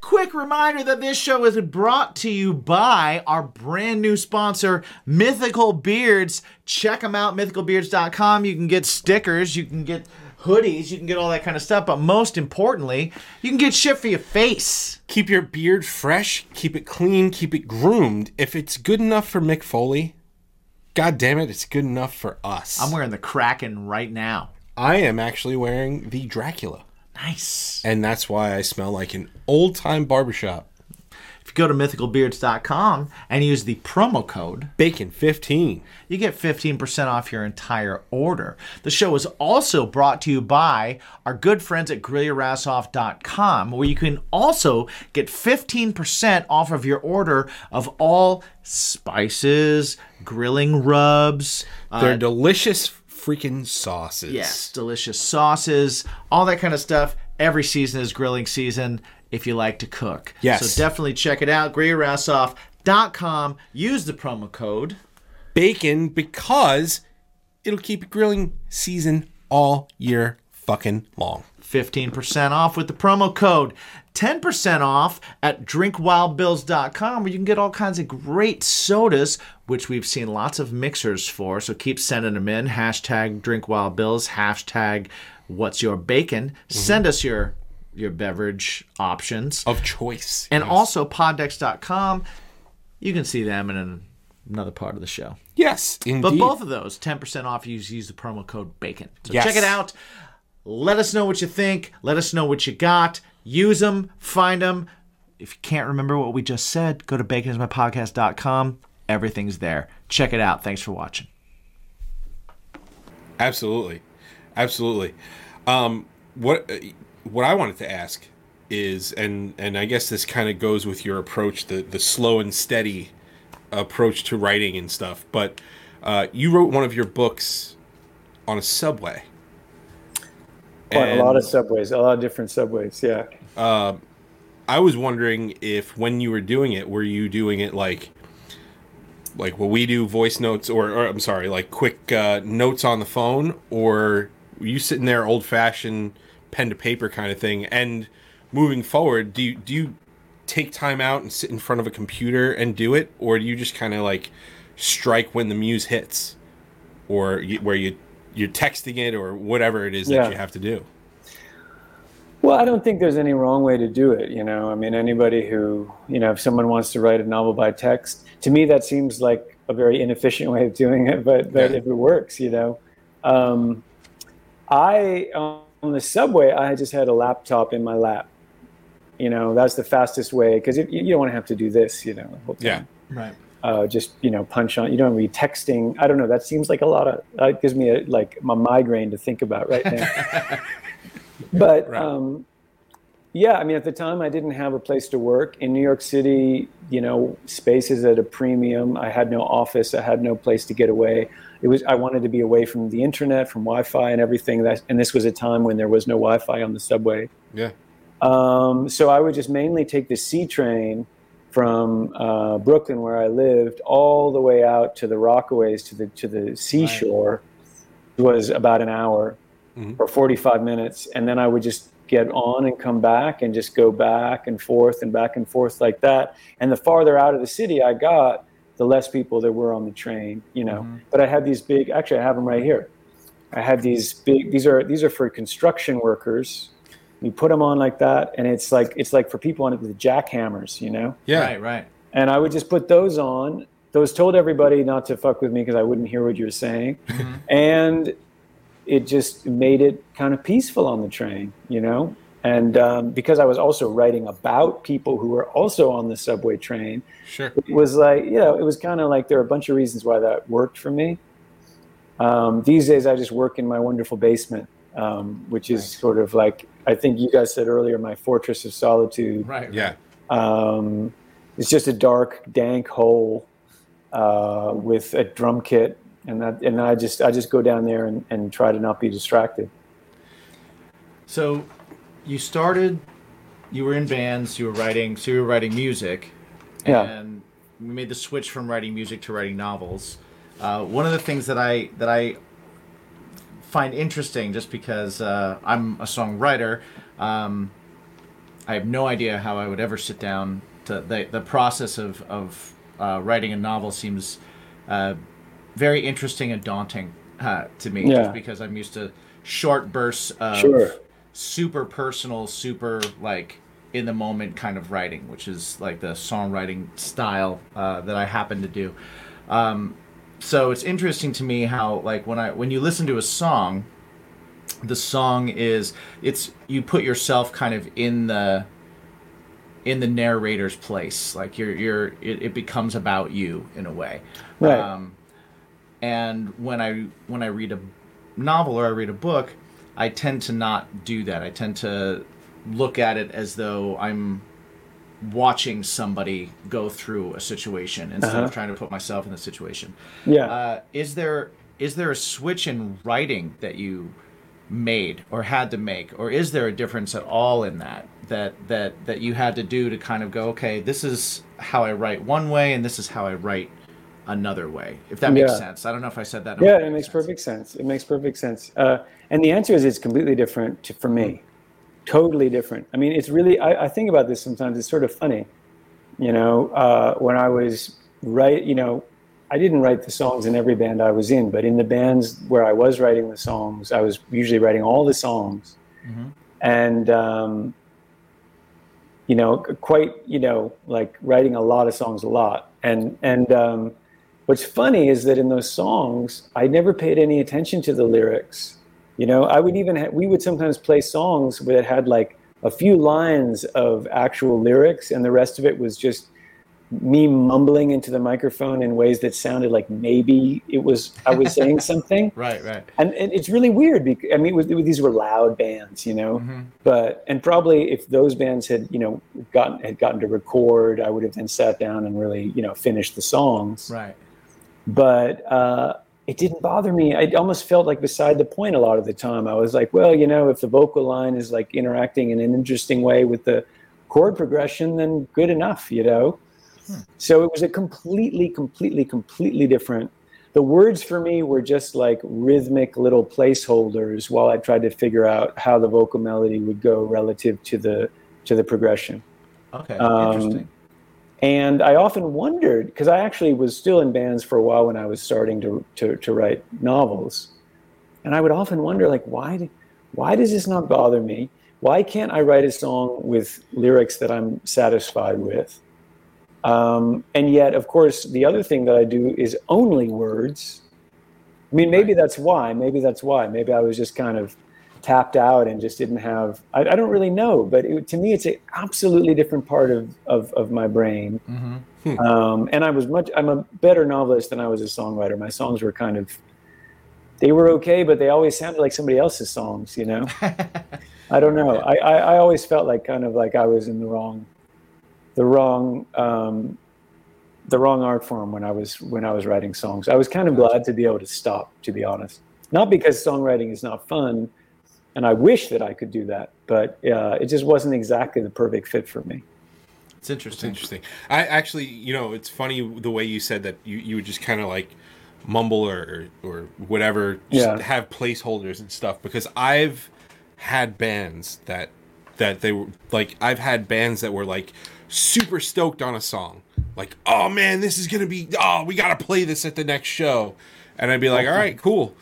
Quick reminder that this show is brought to you by our brand new sponsor, Mythical Beards. Check them out, mythicalbeards.com. You can get stickers, you can get hoodies, you can get all that kind of stuff, but most importantly, you can get shit for your face. Keep your beard fresh, keep it clean, keep it groomed. If it's good enough for Mick Foley, god damn it, it's good enough for us. I'm wearing the Kraken right now. I am actually wearing the Dracula, Nice. and that's why I smell like an old time barbershop. If you go to mythicalbeards.com and use the promo code, Bacon 15. you get 15% off your entire order. The show is also brought to you by our good friends at GrillYourAssOff.com, where you can also get 15% off of your order of all spices, grilling rubs, uh, They're delicious freaking sauces. yes, delicious sauces, all that kind of stuff. Every season is grilling season if you like to cook. Yes. So definitely check it out. GrillYourAssOff.com. Use the promo code. Bacon because it'll keep grilling season all year fucking long. 15% off with the promo code 10% off at drinkwildbills.com where you can get all kinds of great sodas which we've seen lots of mixers for so keep sending them in hashtag drinkwildbills hashtag what's your bacon send us your your beverage options Of choice. and also poddecks.com you can see them in an, another part of the show yes, indeed. but both of those, 10% off, you use the promo code BACON. So Yes. check it out. Let us know what you think. Let us know what you got. Use them, find them. If you can't remember what we just said, go to baconismypodcast.com. Everything's there. Check it out. Thanks for watching. Absolutely, absolutely. Um, what uh, what I wanted to ask is, and and I guess this kind of goes with your approach, the the slow and steady approach to writing and stuff. But uh, you wrote one of your books on a subway. Quite a lot of subways, a lot of different subways. Yeah. Uh, I was wondering if when you were doing it, were you doing it like like what we do, voice notes, or, or I'm sorry, like quick uh, notes on the phone, or were you sitting there old fashioned pen to paper kind of thing? And moving forward, do you do you take time out and sit in front of a computer and do it, or do you just kind of like strike when the muse hits, or you, where you you're texting it or whatever it is Yeah. that you have to do? Well, I don't think there's any wrong way to do it. You know, I mean, anybody who, you know, if someone wants to write a novel by text, to me that seems like a very inefficient way of doing it. But but Yeah. if it works, you know, um, I on the subway, I just had a laptop in my lap. You know, that's the fastest way because you, you don't want to have to do this. You know, the whole Yeah. Right. uh, just you know punch on. You don't want to be texting. I don't know. That seems like a lot of. That gives me a, like my migraine to think about right now. [LAUGHS] but Right. um, yeah, I mean, at the time, I didn't have a place to work in New York City. You know, space is at a premium. I had no office. I had no place to get away. It was. I wanted to be away from the internet, from Wi-Fi, and everything. That and this was a time when there was no Wi-Fi on the subway. Yeah. Um, so I would just mainly take the C train from uh, Brooklyn, where I lived, all the way out to the Rockaways to the to the seashore. Was about an hour or forty five minutes, and then I would just get on and come back and just go back and forth and back and forth like that. And the farther out of the city I got, the less people there were on the train. You know, mm-hmm. but I had these big. Actually, I have them right here. I had these big. These are these are for construction workers. You put them on like that, and it's like it's like for people on it with jackhammers, you know. Yeah. Right. Right. And I would just put those on. Those told everybody not to fuck with me because I wouldn't hear what you were saying, mm-hmm. and it just made it kind of peaceful on the train, you know. And um, because I was also writing about people who were also on the subway train, Sure. it was like you know it was kind of like there are a bunch of reasons why that worked for me um, these days i just work in my wonderful basement um, which is sort of like i think you guys said earlier my fortress of solitude Right. Yeah. um, it's just a dark dank hole uh, with a drum kit and that and i just i just go down there and, and try to not be distracted So, you started. You were in bands. You were writing. So you were writing music. Yeah. And you made the switch from writing music to writing novels. Uh, one of the things that I that I find interesting, just because uh, I'm a songwriter, um, I have no idea how I would ever sit down to the the process of of uh, writing a novel seems uh, very interesting and daunting uh, to me, Yeah. just because I'm used to short bursts of Sure. Super personal, super like in the moment kind of writing, which is like the songwriting style uh, that I happen to do. Um, so it's interesting to me how like when I when you listen to a song, the song is it's you put yourself kind of in the in the narrator's place like you're you're it, it becomes about you in a way Right. um, and when i when i read a novel or i read a book i tend to not do that i tend to look at it as though i'm watching somebody go through a situation instead Uh-huh. of trying to put myself in the situation yeah uh, is there is there a switch in writing that you made or had to make, or is there a difference at all in that that that that you had to do to kind of go, okay, this is how I write one way, and this is how I write another way. If that makes Yeah. sense. I don't know if I said that. Yeah, it makes sense. perfect sense. It makes perfect sense. Uh, and the answer is it's completely different to, for me. Totally different. I mean, it's really, I, I think about this sometimes. It's sort of funny. You know, uh, when I was right, you know, I didn't write the songs in every band I was in, but in the bands where I was writing the songs, I was usually writing all the songs. And, um, you know, quite, you know, like writing a lot of songs a lot. And, and, um, what's funny is that in those songs, I never paid any attention to the lyrics. You know, I would even, ha- we would sometimes play songs that had like a few lines of actual lyrics, and the rest of it was just me mumbling into the microphone in ways that sounded like maybe it was I was saying [LAUGHS] something Right, right. and, and it's really weird because I mean, it was, was- these were loud bands, you know. Mm-hmm. But and probably if those bands had, you know, gotten had gotten to record, I would have then sat down and really, you know, finished the songs. Right. But uh, it didn't bother me. I almost felt like beside the point a lot of the time. I was like, well, you know, if the vocal line is like interacting in an interesting way with the chord progression, then good enough, you know. So it was a completely, completely, completely different. The words for me were just like rhythmic little placeholders while I tried to figure out how the vocal melody would go relative to the to the progression. Okay. Um, Interesting. And I often wondered because I actually was still in bands for a while when I was starting to to, to write novels, and I would often wonder like why do- why does this not bother me? why can't I write a song with lyrics that I'm satisfied with? Um, and yet, of course, the other thing that I do is only words. I mean, maybe that's why. Maybe that's why. Maybe I was just kind of tapped out and just didn't have. I, I don't really know, but it, to me, it's an absolutely different part of of, of my brain. Um, and I was much. I'm a better novelist than I was a songwriter. My songs were kind of. They were okay, but they always sounded like somebody else's songs. You know. [LAUGHS] I don't know. I, I, I always felt like kind of like I was in the wrong, the wrong, um, the wrong art form when I was when I was writing songs. I was kind of glad to be able to stop, to be honest. Not because songwriting is not fun, and I wish that I could do that, but uh, it just wasn't exactly the perfect fit for me. It's interesting. Interesting. I actually, you know, it's funny the way you said that you, you would just kind of like mumble or, or whatever, just Yeah. have placeholders and stuff because I've had bands that that they were like I've had bands that were like super stoked on a song. Like, oh man, this is gonna be oh, we gotta play this at the next show. And I'd be like, all right, cool.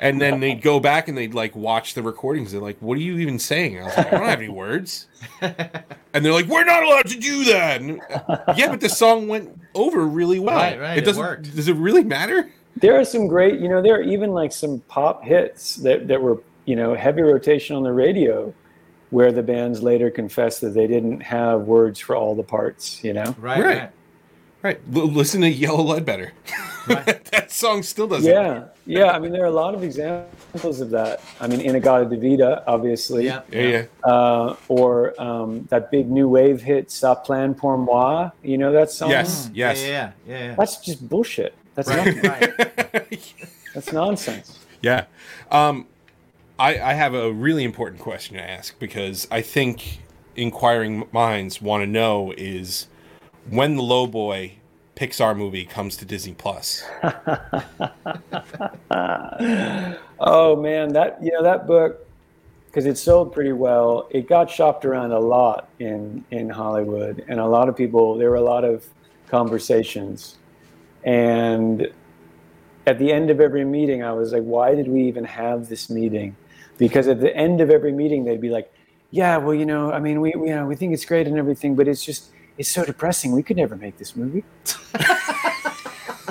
And then they'd go back and they'd like watch the recordings. They're like, "What are you even saying?" I was like, "I don't have any words." [LAUGHS] And they're like, "We're not allowed to do that." And, uh, yeah, but the song went over really well. Right, right, it doesn't. worked. Does it really matter? There are some great, you know, there are even like some pop hits that, that were, you know, heavy rotation on the radio where the bands later confessed that they didn't have words for all the parts, you know? Right, Right. right. Right. L- listen to Yellow Ledbetter. Right. [LAUGHS] that song still doesn't. Yeah, yeah. I mean, there are a lot of examples of that. I mean, In-A-Gadda-Da-Vida, obviously, Yeah, Yeah. Yeah. uh, or um, that big new wave hit "Ça Plane pour moi." You know that song? Yes. Yes. Yeah, yeah, yeah. yeah. That's just bullshit. That's Right. not, right. [LAUGHS] that's nonsense. Yeah. Um, I, I have a really important question to ask because I think inquiring minds want to know is when the Lowboy Pixar movie comes to Disney Plus. [LAUGHS] Oh man, that you know that book because it sold pretty well. It got shopped around a lot in in Hollywood, and a lot of people. There were a lot of conversations, and at the end of every meeting, I was like, "Why did we even have this meeting?" Because at the end of every meeting, they'd be like, "Yeah, well, you know, I mean, we we, you know, we think it's great and everything, but it's just it's so depressing. We could never make this movie."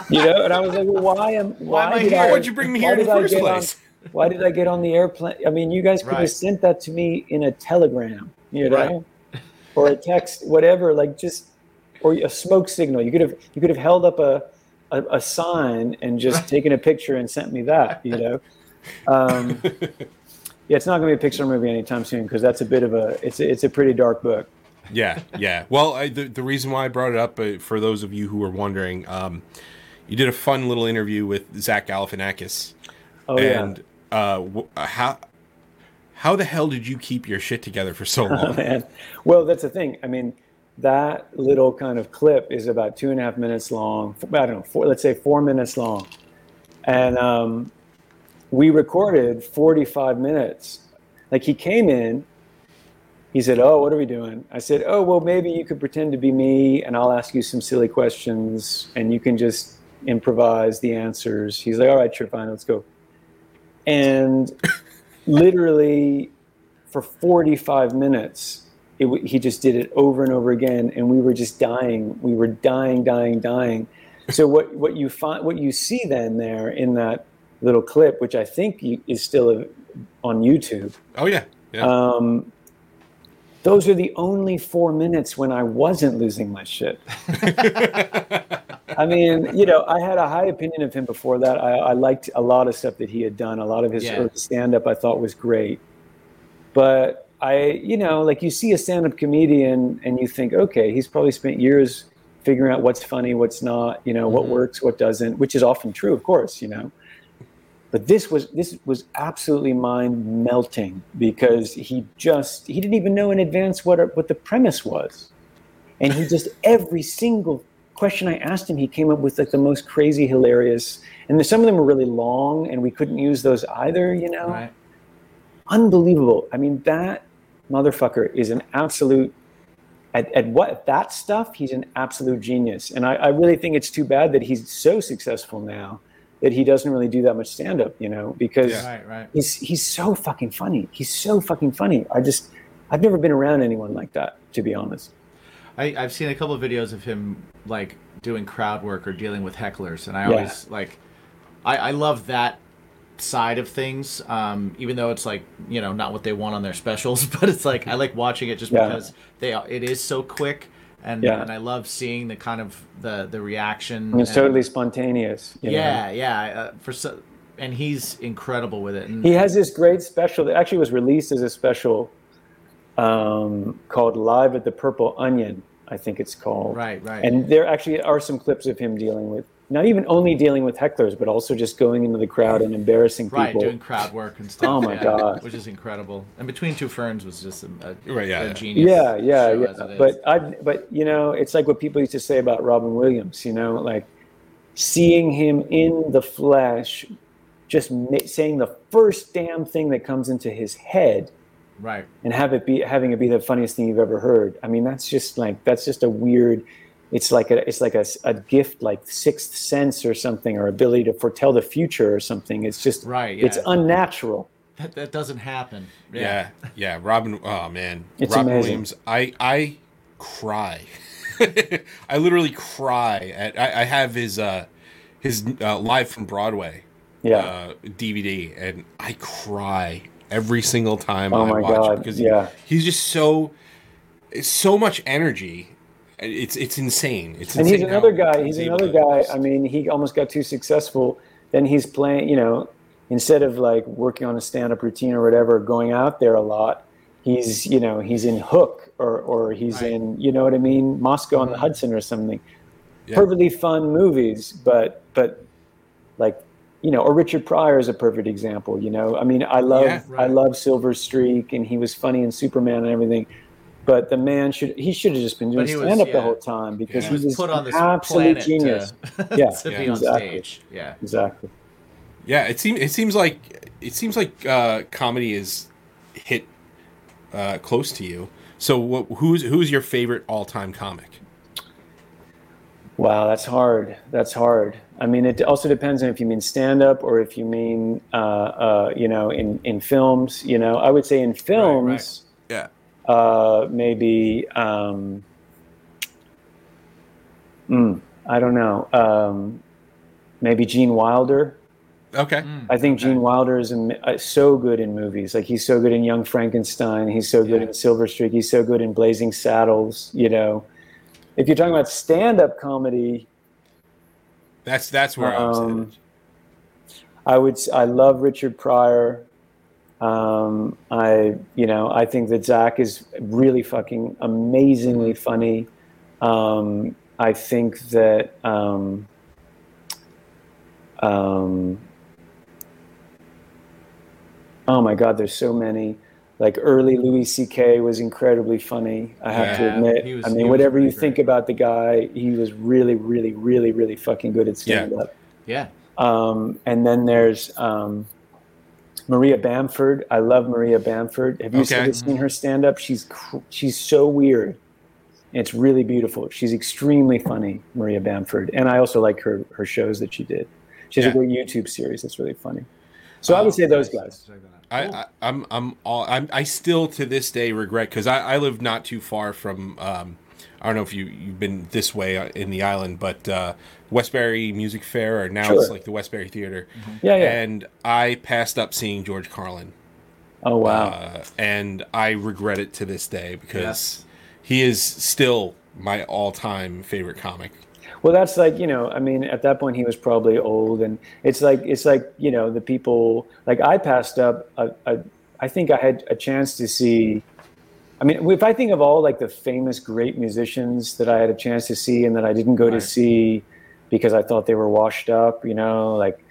you know, and I was like, "Well, why am why, am I here? I, Why'd you bring me here in the first get on- place? [LAUGHS] why did I get on the airplane? I mean, you guys could Right. have sent that to me in a telegram, you know, Right. or a text, whatever. Like just or a smoke signal. You could have you could have held up a a, a sign and just taken a picture and sent me that. You know. Um, [LAUGHS] yeah, it's not going to be a Pixar movie anytime soon because that's a bit of a it's a, it's a pretty dark book. Yeah, yeah. Well, I, the the reason why I brought it up, uh, for those of you who are wondering, um, you did a fun little interview with Zach Galifianakis, Oh and uh, wh- uh, how how the hell did you keep your shit together for so yeah, [LAUGHS] long? man. Well, that's the thing. I mean, that little kind of clip is about two and a half minutes long. I don't know, four, let's say four minutes long, and um, we recorded 45 minutes. Like he came in, he said, "Oh, what are we doing?" I said, "Oh, well, maybe you could pretend to be me, and I'll ask you some silly questions, and you can just improvise the answers." He's like, "All right, sure, fine, let's go." And [LAUGHS] literally, for 45 minutes, it, he just did it over and over again, and we were just dying. We were dying, dying, dying. So what what you find, what you see then there in that little clip, which I think is still a, on YouTube. oh yeah, yeah. Um, those are the only four minutes when I wasn't losing my shit. I mean, you know, I had a high opinion of him before that. I, I liked a lot of stuff that he had done. A lot of his Yeah. stand-up I thought was great. But I, you know, like you see a stand-up comedian and you think, okay, he's probably spent years figuring out what's funny, what's not, you know, what mm-hmm. works, what doesn't, which is often true, of course, you know. But this was this was absolutely mind melting because he just he didn't even know in advance what what the premise was, and he just [LAUGHS] every single question I asked him, he came up with like the most crazy, hilarious, and some of them were really long, and we couldn't use those either, you know Right. unbelievable. I mean, that motherfucker is an absolute. At, at what that stuff, he's an absolute genius, and I, I really think it's too bad that he's so successful now that he doesn't really do that much stand up, you know, because Yeah. Right, right. he's he's so fucking funny. He's so fucking funny. I just I've never been around anyone like that, to be honest. I, I've seen a couple of videos of him like doing crowd work or dealing with hecklers, and I Yeah. always like, I, I love that side of things. Um, even though it's like you know not what they want on their specials, [LAUGHS] but it's like I like watching it just Yeah. because they it is so quick, and Yeah. and I love seeing the kind of the the reaction. And it's and- totally spontaneous. you know? yeah, yeah. Uh, for so, and he's incredible with it. And He has this great special that actually was released as a special um, called Live at the Purple Onion, I think it's called. right, right. And there actually are some clips of him dealing with, not even only dealing with hecklers, but also just going into the crowd and embarrassing people. Right, doing crowd work and stuff. Oh my yeah, God. which is incredible. And between two ferns was just a, a, Right, yeah, a yeah. genius. yeah, yeah, show as yeah. it is. But I, but you know, it's like what people used to say about Robin Williams. You know, like seeing him in the flesh, just ma- saying the first damn thing that comes into his head, right, and have it be having it be the funniest thing you've ever heard. I mean, that's just like that's just a weird. It's like a it's like a, s- a gift, like sixth sense or something, or ability to foretell the future or something. It's just Right, yeah. It's unnatural. that, that doesn't happen. Yeah, yeah. Robin. Oh man, It's Robin amazing. Williams. I I cry. [LAUGHS] I literally cry. At I, I have his uh his uh, live from Broadway Yeah. uh, DVD, and I cry every single time Oh I my watch God, it because yeah. he's just so it's so much energy. It's it's insane. It's and he's another guy. He's another guy. I mean, he almost got too successful. Then he's playing. You know, instead of like working on a stand-up routine or whatever, going out there a lot, he's you know he's in Hook or or he's Right. in you know what I mean, Moscow on the mm-hmm. Hudson or something. Yeah. Perfectly fun movies, but but like you know, or Richard Pryor is a perfect example. You know, I mean, I love Yeah, right. I love Silver Streak, and he was funny in Superman and everything. But the man should he should have just been doing But he was- stand up yeah. the whole time because Yeah. he was was put on this absolute genius. to, [LAUGHS] Yeah, to be yeah, on exactly. stage. Yeah. Exactly. Yeah, it seems it seems like it seems like uh, comedy is hit uh, close to you. So, wh- who's who's your favorite all time comic? Wow, that's hard. That's hard. I mean, it also depends on if you mean stand up or if you mean, uh, uh, you know, in, in films. You know, I would say in films, Yeah, uh, maybe, um, mm, I don't know, um, maybe Gene Wilder. okay, I think Gene Wilder is am- uh, so good in movies. Like he's so good in Young Frankenstein. He's so good Yeah. in Silver Streak. He's so good in Blazing Saddles. You know, if you're talking about stand-up comedy, that's that's where I was Um. I would. s- I love Richard Pryor. Um, I, you know, I think that Zach is really fucking amazingly funny. Um, I think that. Um, um, oh my God, there's so many. Like early Louis C.K. was incredibly funny. I have to admit. was- I mean, whatever you pretty think about the guy, he was really, really, really, really fucking good at Yeah. stand up. Yeah. Um, and then there's um, Maria Bamford. I love Maria Bamford. Have you Okay. ever seen her stand up? She's she's so weird. It's really beautiful. She's extremely funny, Maria Bamford. And I also like her her shows that she did. She has Yeah. a great YouTube series that's really funny. So I would say those guys. I, I I'm I'm all I'm I still to this day regret because I I live not too far from um I don't know if you you've been this way uh, in the island but uh, Westbury Music Fair or now it's like the Westbury Theater Yeah, yeah. and I passed up seeing George Carlin Oh wow. uh, and I regret it to this day because Yes. he is still my all time favorite comic. Well, that's like you know, I mean, at that point he was probably old, and it's like it's like you know the people like I passed up. A, a, I think I had a chance to see. I mean, if I think of all like the famous great musicians that I had a chance to see and that I didn't go to see because I thought they were washed up, you know, like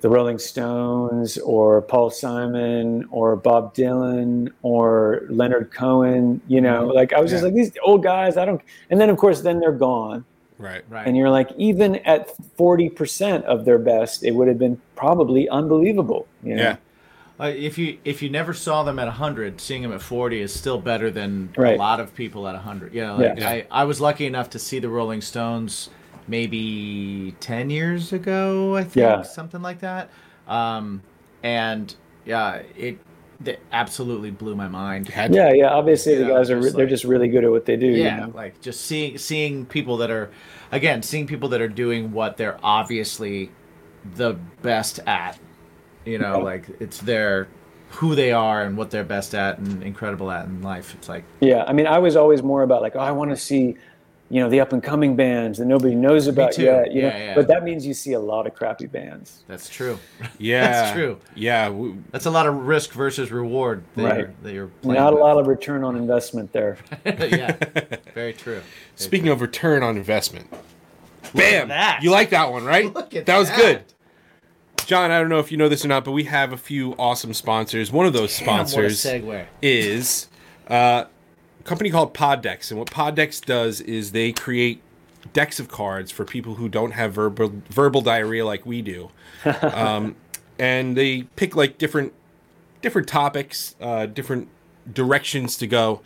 the Rolling Stones or Paul Simon or Bob Dylan or Leonard Cohen, you know, mm-hmm. like I was just like these old guys. I don't, and then of course then they're gone Right. Right. and you're like even at 40% of their best it would have been probably unbelievable you know? Yeah. Uh, if you if you never saw them at 100, seeing them at 40 is still better than Right. a lot of people at 100. You know, like Yeah. I, I was lucky enough to see the Rolling Stones maybe 10 years ago, I think, Yeah. something like that. Um, and yeah, it that absolutely blew my mind. Had Yeah, yeah. Obviously, the Yeah, guys are just they're like- just really good at what they do. you Yeah, know? like just seeing seeing people that are, again, seeing people that are doing what they're obviously the best at. You know, like it's their who they are and what they're best at and incredible at in life. It's like Yeah, I mean, I was always more about like, oh, I want to see, you know, the up and coming bands that nobody knows about yet. You know, Yeah, yeah. but that means you see a lot of crappy bands. that's true. [LAUGHS] Yeah, That's true. Yeah, w- That's a lot of risk versus reward that Right. you're, that you're playing Not a lot of return on investment there. [LAUGHS] yeah, [LAUGHS] very true. Speaking of return on investment, bam! that. You like that one, right? Look at that was that. good. John, I don't know if you know this or not, but we have a few awesome sponsors. One of those Damn, sponsors is uh, a company called PodDecks, and what PodDecks does is they create decks of cards for people who don't have verbal verbal diarrhea like we do, [LAUGHS] um, and they pick like different different topics, uh, different directions to go.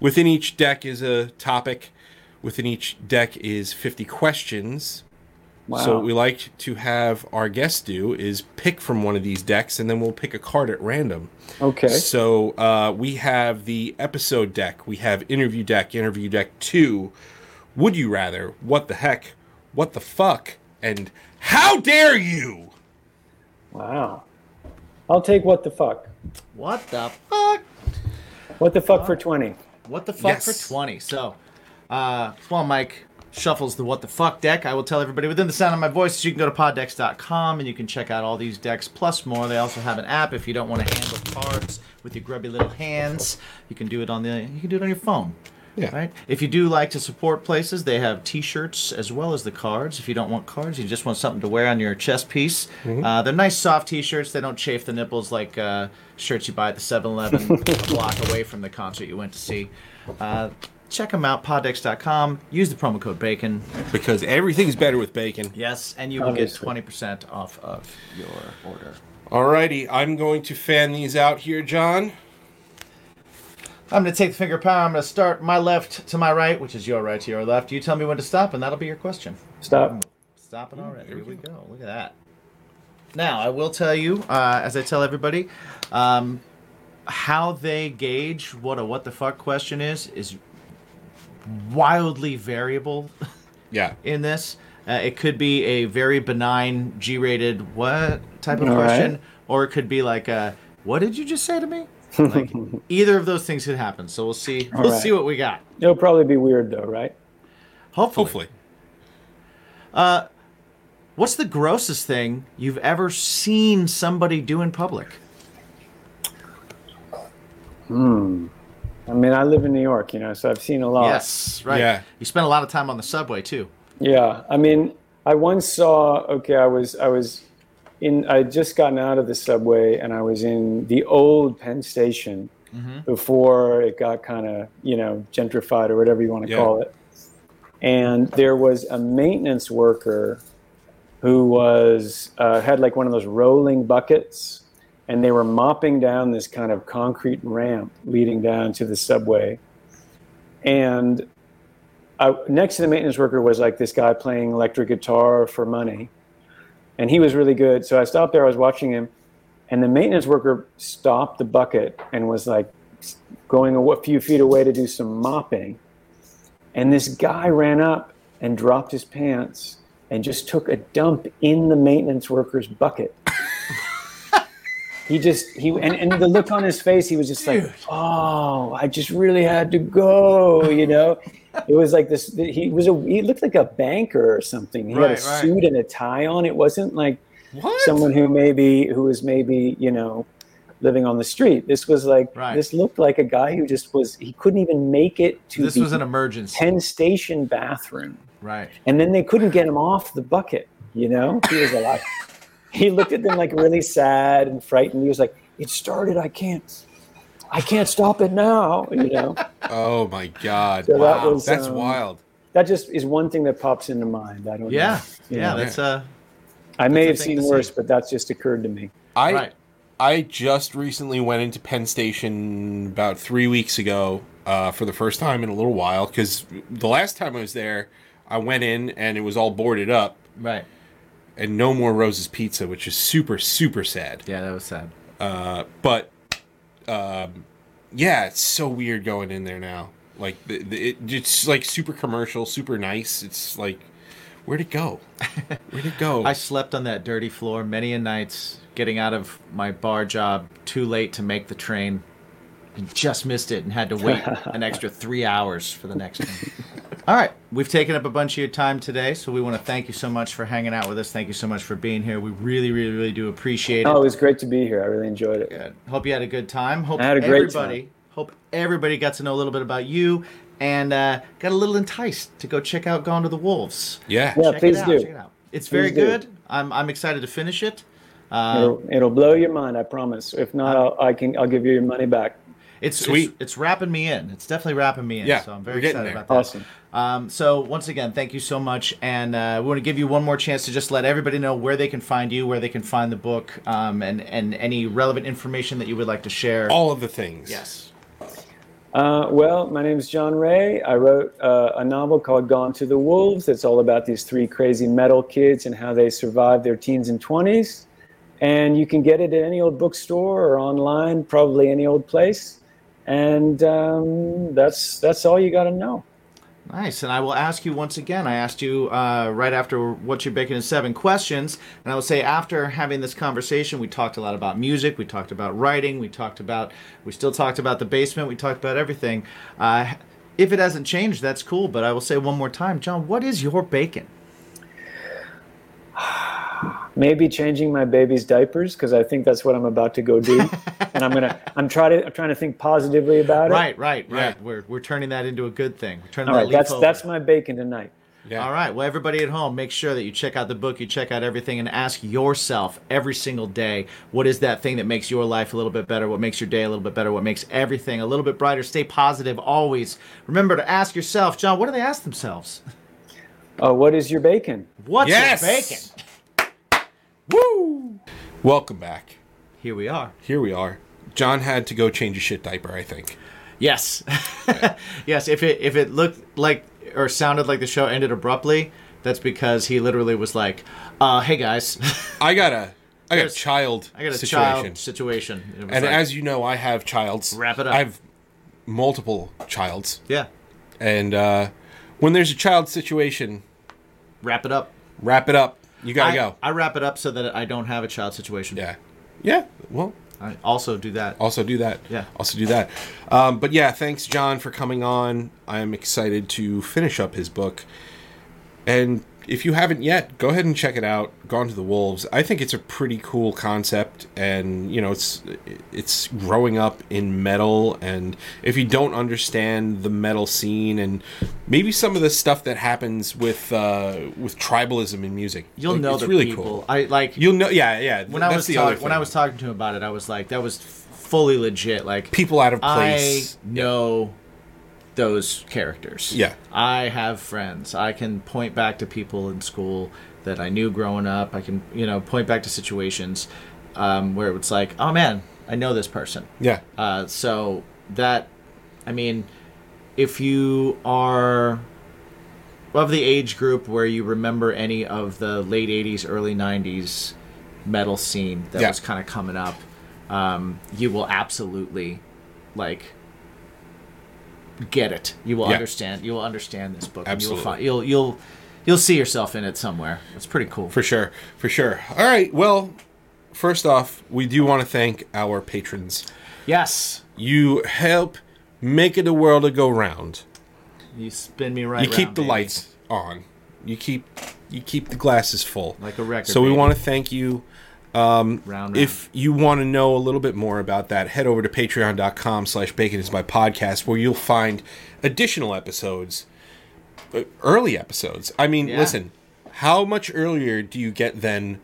Within each deck is a topic. Within each deck is 50 questions. Wow. So what we like to have our guests do is pick from one of these decks, and then we'll pick a card at random. okay. So uh, we have the episode deck, we have interview deck, interview deck two, would you rather, what the heck, what the fuck, and how dare you? Wow. I'll take what the fuck. What the fuck? What the fuck for twenty? What the fuck Yes. for 20? So, uh, while Mike shuffles the what the fuck deck, I will tell everybody within the sound of my voice you can go to poddecks.com and you can check out all these decks plus more. They also have an app if you don't want to handle cards with your grubby little hands. You can do it on the you can do it on your phone. Yeah. Right? If you do like to support places, they have t-shirts as well as the cards. If you don't want cards, you just want something to wear on your chest piece. Uh, they're nice soft t-shirts. They don't chafe the nipples like uh, shirts you buy at the 7-Eleven [LAUGHS] a block away from the concert you went to see. Uh, check them out, poddecks.com. Use the promo code BACON. Because everything's better with bacon. Yes, and you will get Obviously. 20% off of your order. Alrighty, I'm going to fan these out here, John. I'm going to take the finger power. I'm going to start my left to my right, which is your right to your left. You tell me when to stop, and that'll be your question. Stop. Stop it already. Here we go. Look at that. Now, I will tell you, uh, as I tell everybody, um, how they gauge what a what the fuck question is is wildly variable Yeah. [LAUGHS] in this. Uh, it could be a very benign G-rated what type of All right. question, or it could be like, a, "What did you just say to me?" [LAUGHS] Like either of those things could happen. So we'll see. All we'll right. see what we got. It'll probably be weird though, right? Hopefully. Hopefully. What's the grossest thing you've ever seen somebody do in public? I mean, I live in New York, you know, so I've seen a lot. Yes, right. Yeah. You spent a lot of time on the subway too. Yeah, I mean, I once saw. Okay, I was I was in. I had just gotten out of the subway, and I was in the old Penn Station before it got kind of you know gentrified or whatever you want to Yeah. call it. And there was a maintenance worker who was uh, had like one of those rolling buckets, and they were mopping down this kind of concrete ramp leading down to the subway, and I, next to the maintenance worker was like this guy playing electric guitar for money, and he was really good. So I stopped there. I was watching him, and the maintenance worker stopped the bucket and was like going a few feet away to do some mopping, and this guy ran up and dropped his pants and just took a dump in the maintenance worker's bucket. He just he and, and the look on his face, he was just like, "Oh, I just really had to go," you know. It was like this. He was a. He looked like a banker or something. He had a right. suit and a tie on. It wasn't like what? someone who maybe who was maybe you know living on the street. This was like Right. this looked like a guy who just was. He couldn't even make it to This the was an emergency. Penn Station bathroom Right. and then they couldn't get him off the bucket. You know, he was like, he looked at them like really sad and frightened. He was like, "It started. I can't, I can't stop it now." You know, Oh my god. So that was, That's um, wild. that just is one thing that pops into mind. I don't Yeah. know. Yeah. know, That's uh. I may have a thing seen worse, see. but that's just occurred to me. I Right. I just recently went into Penn Station about three weeks ago uh, for the first time in a little while because the last time I was there, I went in and it was all boarded up Right. And no more Rose's Pizza, which is super super sad. Yeah, that was sad. Uh, but um, yeah, it's so weird going in there now. Like the, the, it, it's like super commercial, super nice. It's like, where'd it go? [LAUGHS] Where'd it go? I slept on that dirty floor many a nights, getting out of my bar job too late to make the train, and just missed it and had to wait [LAUGHS] an extra three hours for the next one. All right, we've taken up a bunch of your time today, so we want to thank you so much for hanging out with us. Thank you so much for being here. We really, really, really do appreciate it. Oh, it was great to be here. I really enjoyed it. Good. Hope you had a good time. Hope I had a great everybody, time. hope everybody got to know a little bit about you and uh, got a little enticed to go check out Gone to the Wolves. yeah. Yeah. Check please it out, do. check it out. It's very Please do. good. I'm I'm excited to finish it. Uh, It'll, it'll blow your mind. I promise. If not, I'll, I can. I'll give you your money back. it's Sweet. It's, it's wrapping me in. It's definitely wrapping me in. Yeah, so I'm very excited there. about that. Awesome. Um, so once again, thank you so much, and uh, we want to give you one more chance to just let everybody know where they can find you, where they can find the book, um, and and any relevant information that you would like to share. All of the things. yes. Uh, well, my name is John Wray. I wrote uh, a novel called Gone to the Wolves. It's all about these three crazy metal kids and how they survive their teens and 20s. And you can get it at any old bookstore or online, probably any old place. And um, that's that's all you got to know. Nice. And I will ask you once again. I asked you uh, right after what you're baking in seven questions. And I will say, after having this conversation, we talked a lot about music. We talked about writing. We talked about, we still talked about the basement. We talked about everything. Uh, if it hasn't changed, that's cool. But I will say one more time, John, what is your bacon? [SIGHS] Maybe changing my baby's diapers because I think that's what I'm about to go do. [LAUGHS] and I'm gonna I'm trying to I'm trying to think positively about it. Right, right, right. Yeah. We're, we're turning that into a good thing. We're turning All that That's over. that's my bacon tonight. Yeah. All right. Well, everybody at home, make sure that you check out the book, you check out everything, and ask yourself every single day what is that thing that makes your life a little bit better? What makes your day a little bit better? What makes everything a little bit brighter? Stay positive always. Remember to ask yourself, John, what do they ask themselves? [LAUGHS] Oh, what is your bacon? What's Yes! your bacon? Woo! Welcome back. Here we are. Here we are. John had to go change a shit diaper, I think. Yes. [LAUGHS] yes. If it if it looked like or sounded like the show ended abruptly, that's because he literally was like, uh, "Hey guys, [LAUGHS] I got a I got a child I got a situation. child situation." And like, as you know, I have childs. Wrap it up. I have multiple childs. yeah, And uh, when there's a child situation, wrap it up. wrap it up. You gotta I, go. I wrap it up so that I don't have a child situation. Yeah. Yeah. Well, I also do that. also do that. Yeah. Also do that. Um, but yeah, thanks, John, for coming on. I'm excited to finish up his book. And if you haven't yet, go ahead and check it out. Gone to the Wolves. I think it's a pretty cool concept, and you know, it's it's growing up in metal. And if you don't understand the metal scene and maybe some of the stuff that happens with uh, with tribalism in music, You'll like, know it's the really people. cool. I like You'll know, yeah, yeah. when I was talk, when I was talking to him about it. I was like, that was fully legit. Like people out of I place. know those characters. Yeah. I have friends. I can point back to people in school that I knew growing up. I can, you know, point back to situations um, where it's like, oh man, I know this person. Yeah, Uh, so that, I mean, if you are of the age group where you remember any of the late 80s, early 90s metal scene that Yeah. was kind of coming up, um, you will absolutely, like, get it. You will Yeah. understand. You will understand this book. and You will Absolutely. find, you'll, you'll, you'll see yourself in it somewhere. It's pretty cool. for sure, for sure. All right. Well, first off, we do want to thank our patrons. yes. You help make it a world to go round. You spin me right you keep round, the baby. lights on. You keep you keep the glasses full. Like a record, So we want to thank you. Round, round. If you want to know a little bit more about that, head over to patreon.com slash bacon is my podcast where you'll find additional episodes, uh, early episodes. I mean, Yeah. listen, how much earlier do you get than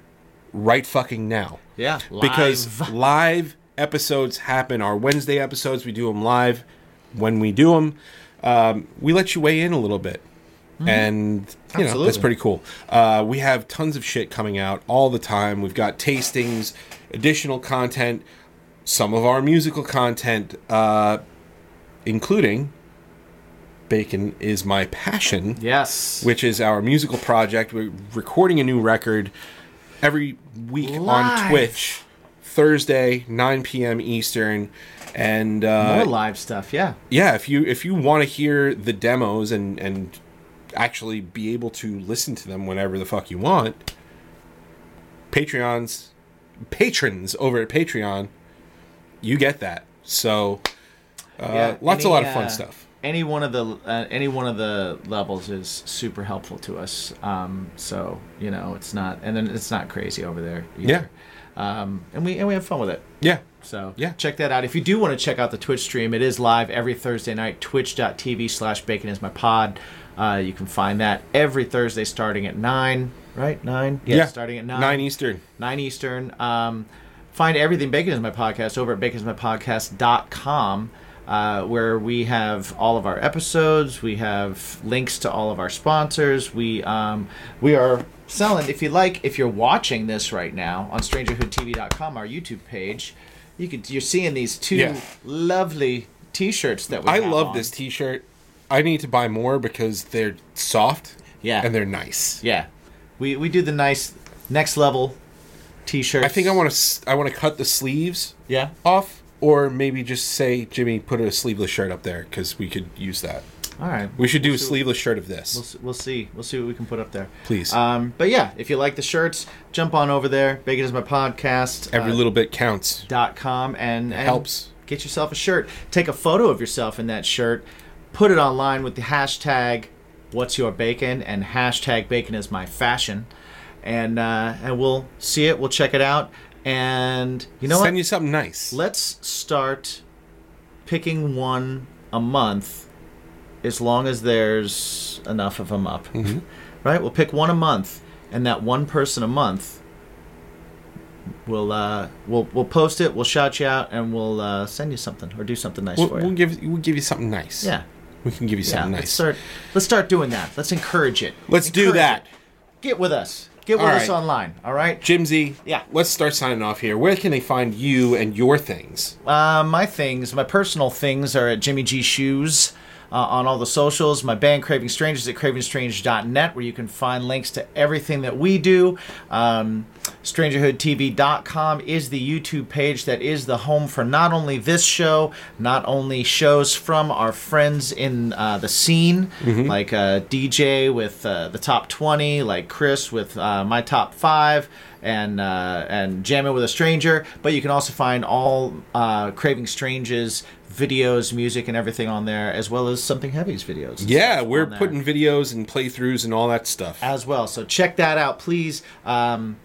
right fucking now? yeah, Because live. [LAUGHS] live episodes happen. Our Wednesday episodes, we do them live. When we do them, um, we let you weigh in a little bit. And you know that's pretty cool. Uh, we have tons of shit coming out all the time. We've got tastings, additional content, some of our musical content, uh, including "Bacon is My Passion," yes. which is our musical project. We're recording a new record every week on Twitch Thursday, 9 p.m. Eastern. And uh, More live stuff, yeah. yeah, if you if you want to hear the demos and and actually be able to listen to them whenever the fuck you want, Patreons, patrons over at Patreon, you get that. So, uh, Yeah, lots any, a lot of fun uh, stuff. Any one of the uh, any one of the levels is super helpful to us. Um, so you know, it's not, and then it's not crazy over there. Either. Um, and we and we have fun with it. Yeah, So Yeah. check that out. If you do want to check out the Twitch stream, it is live every Thursday night. Twitch.tv slash bacon is my pod. Uh, you can find that every Thursday starting at nine. Right, nine. yeah. starting at nine. Nine Eastern. 9 Eastern. Um, find everything Bacon is My Podcast over at baconsmypodcast.com, uh, where we have all of our episodes. We have links to all of our sponsors. We um, we are selling, if you like, if you're watching this right now on strangerhoodtv.com, our YouTube page, you could you're seeing these two Yeah. lovely t-shirts that we I have love on. this T-shirt. I need to buy more because they're soft. Yeah. and they're nice. Yeah. We we do the nice next level t-shirts. I think I want to. I want to cut the sleeves Yeah. off, or maybe just say, Jimmy, put a sleeveless shirt up there because we could use that. All right. We should do We'll a see what- sleeveless shirt of this. We'll, we'll see. We'll see what we can put up there. Please. Um, but yeah, if you like the shirts, jump on over there. Bacon is my podcast. Every uh, little bit counts. dot com and, and Helps. Get yourself a shirt. Take a photo of yourself in that shirt. Put it online with the hashtag What's Your Bacon and hashtag Bacon is my fashion, and uh, and we'll see it. We'll check it out. And you know Send what? you something nice. Let's start picking one a month as long as there's enough of them up. Mm-hmm. Right? We'll pick one a month, and that one person a month. We'll uh, we'll we'll post it. We'll shout you out, and we'll uh, send you something or do something nice we'll, for you. we'll give we'll give you something nice. yeah, we can give you yeah. something Let's nice. start. Let's start doing that. Let's encourage it. Let's do that. it. Get with us. Get with All us right. online. All right. Jimsy, Yeah. Let's start signing off here. Where can they find you and your things? Uh, my things, my personal things are at Jimmy G Shoes uh, on all the socials. My band Craving Strangers at cravingstrange.net, where you can find links to everything that we do. Um, StrangerhoodTV.com is the YouTube page that is the home for not only this show, not only shows from our friends in uh, the scene, like uh, DJ with uh, the top 20, like Chris with uh, my top five and uh, and jamming with a stranger. But you can also find all uh, Craving Strange's videos, music, and everything on there, as well as Something Heavy's videos. Yeah, we're putting videos and playthroughs and all that stuff. as well. So check that out, please. Um,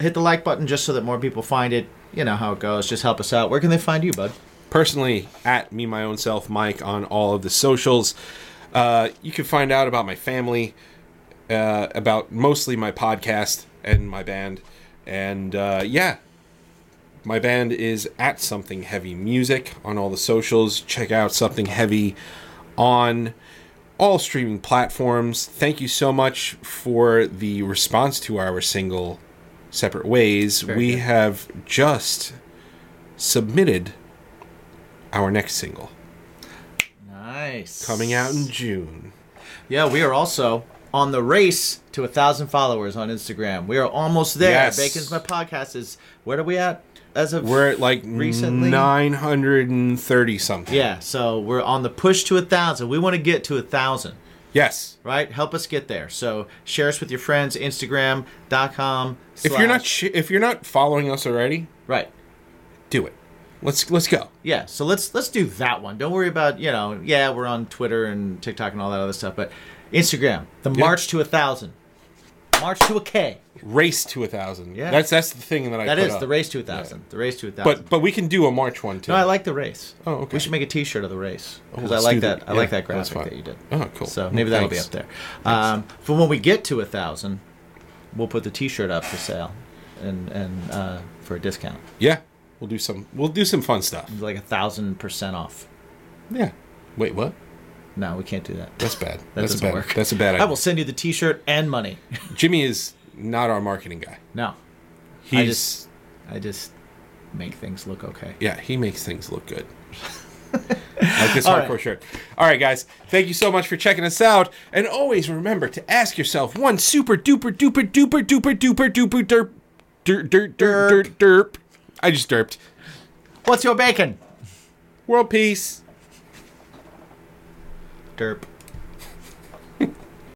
hit the like button just so that more people find it. You know how it goes. Just help us out. Where can they find you, bud? personally at me my own self mike on all of the socials uh, you can find out about my family uh, about mostly my podcast and my band and uh, yeah my band is at something heavy music on all the socials check out something heavy on all streaming platforms thank you so much for the response to our single separate ways Very we good. have just submitted our next single Nice. coming out in June. Yeah, we are also on the race to a thousand followers on Instagram. We are almost there. Yes. Bacon's my podcast is. Where are we at? As of We're at like Recently? 930 something. yeah. So we're on the push to a thousand. We want to get to a thousand. Yes. right? Help us get there. So share us with your friends. Instagram.com. If you're not sh- if you're not following us already, right, do it. Let's let's go. yeah. So let's let's do that one. Don't worry about you know. Yeah, we're on Twitter and TikTok and all that other stuff, but Instagram, the march to a thousand, march to a K. Race to a thousand. Yeah. That's that's the thing that I That is up. the race to a thousand. The race to a thousand. But but we can do a March one too. no, I like the race. Oh, okay. We should make a T-shirt of the race because I like that. that. I like that graphic that you did. Oh, cool. So Well, maybe that'll be up there. Um, for when we get to a thousand, we'll put the T-shirt up for sale, and and uh, for a discount. yeah. We'll do some we'll do some fun stuff. like a thousand percent off. Yeah. Wait, what? No, we can't do that. That's bad. That that's a doesn't bad. work. That's a bad idea. I will send you the T-shirt and money. Jimmy is not our marketing guy. no, He's I just, I just make things look okay. Yeah, he makes things look good. [LAUGHS] like this All hardcore right. shirt. All right, guys. Thank you so much for checking us out. And always remember to ask yourself one super duper duper duper duper duper duper derp derp derp derp derp derp. I just derped. What's your bacon? World peace. Derp.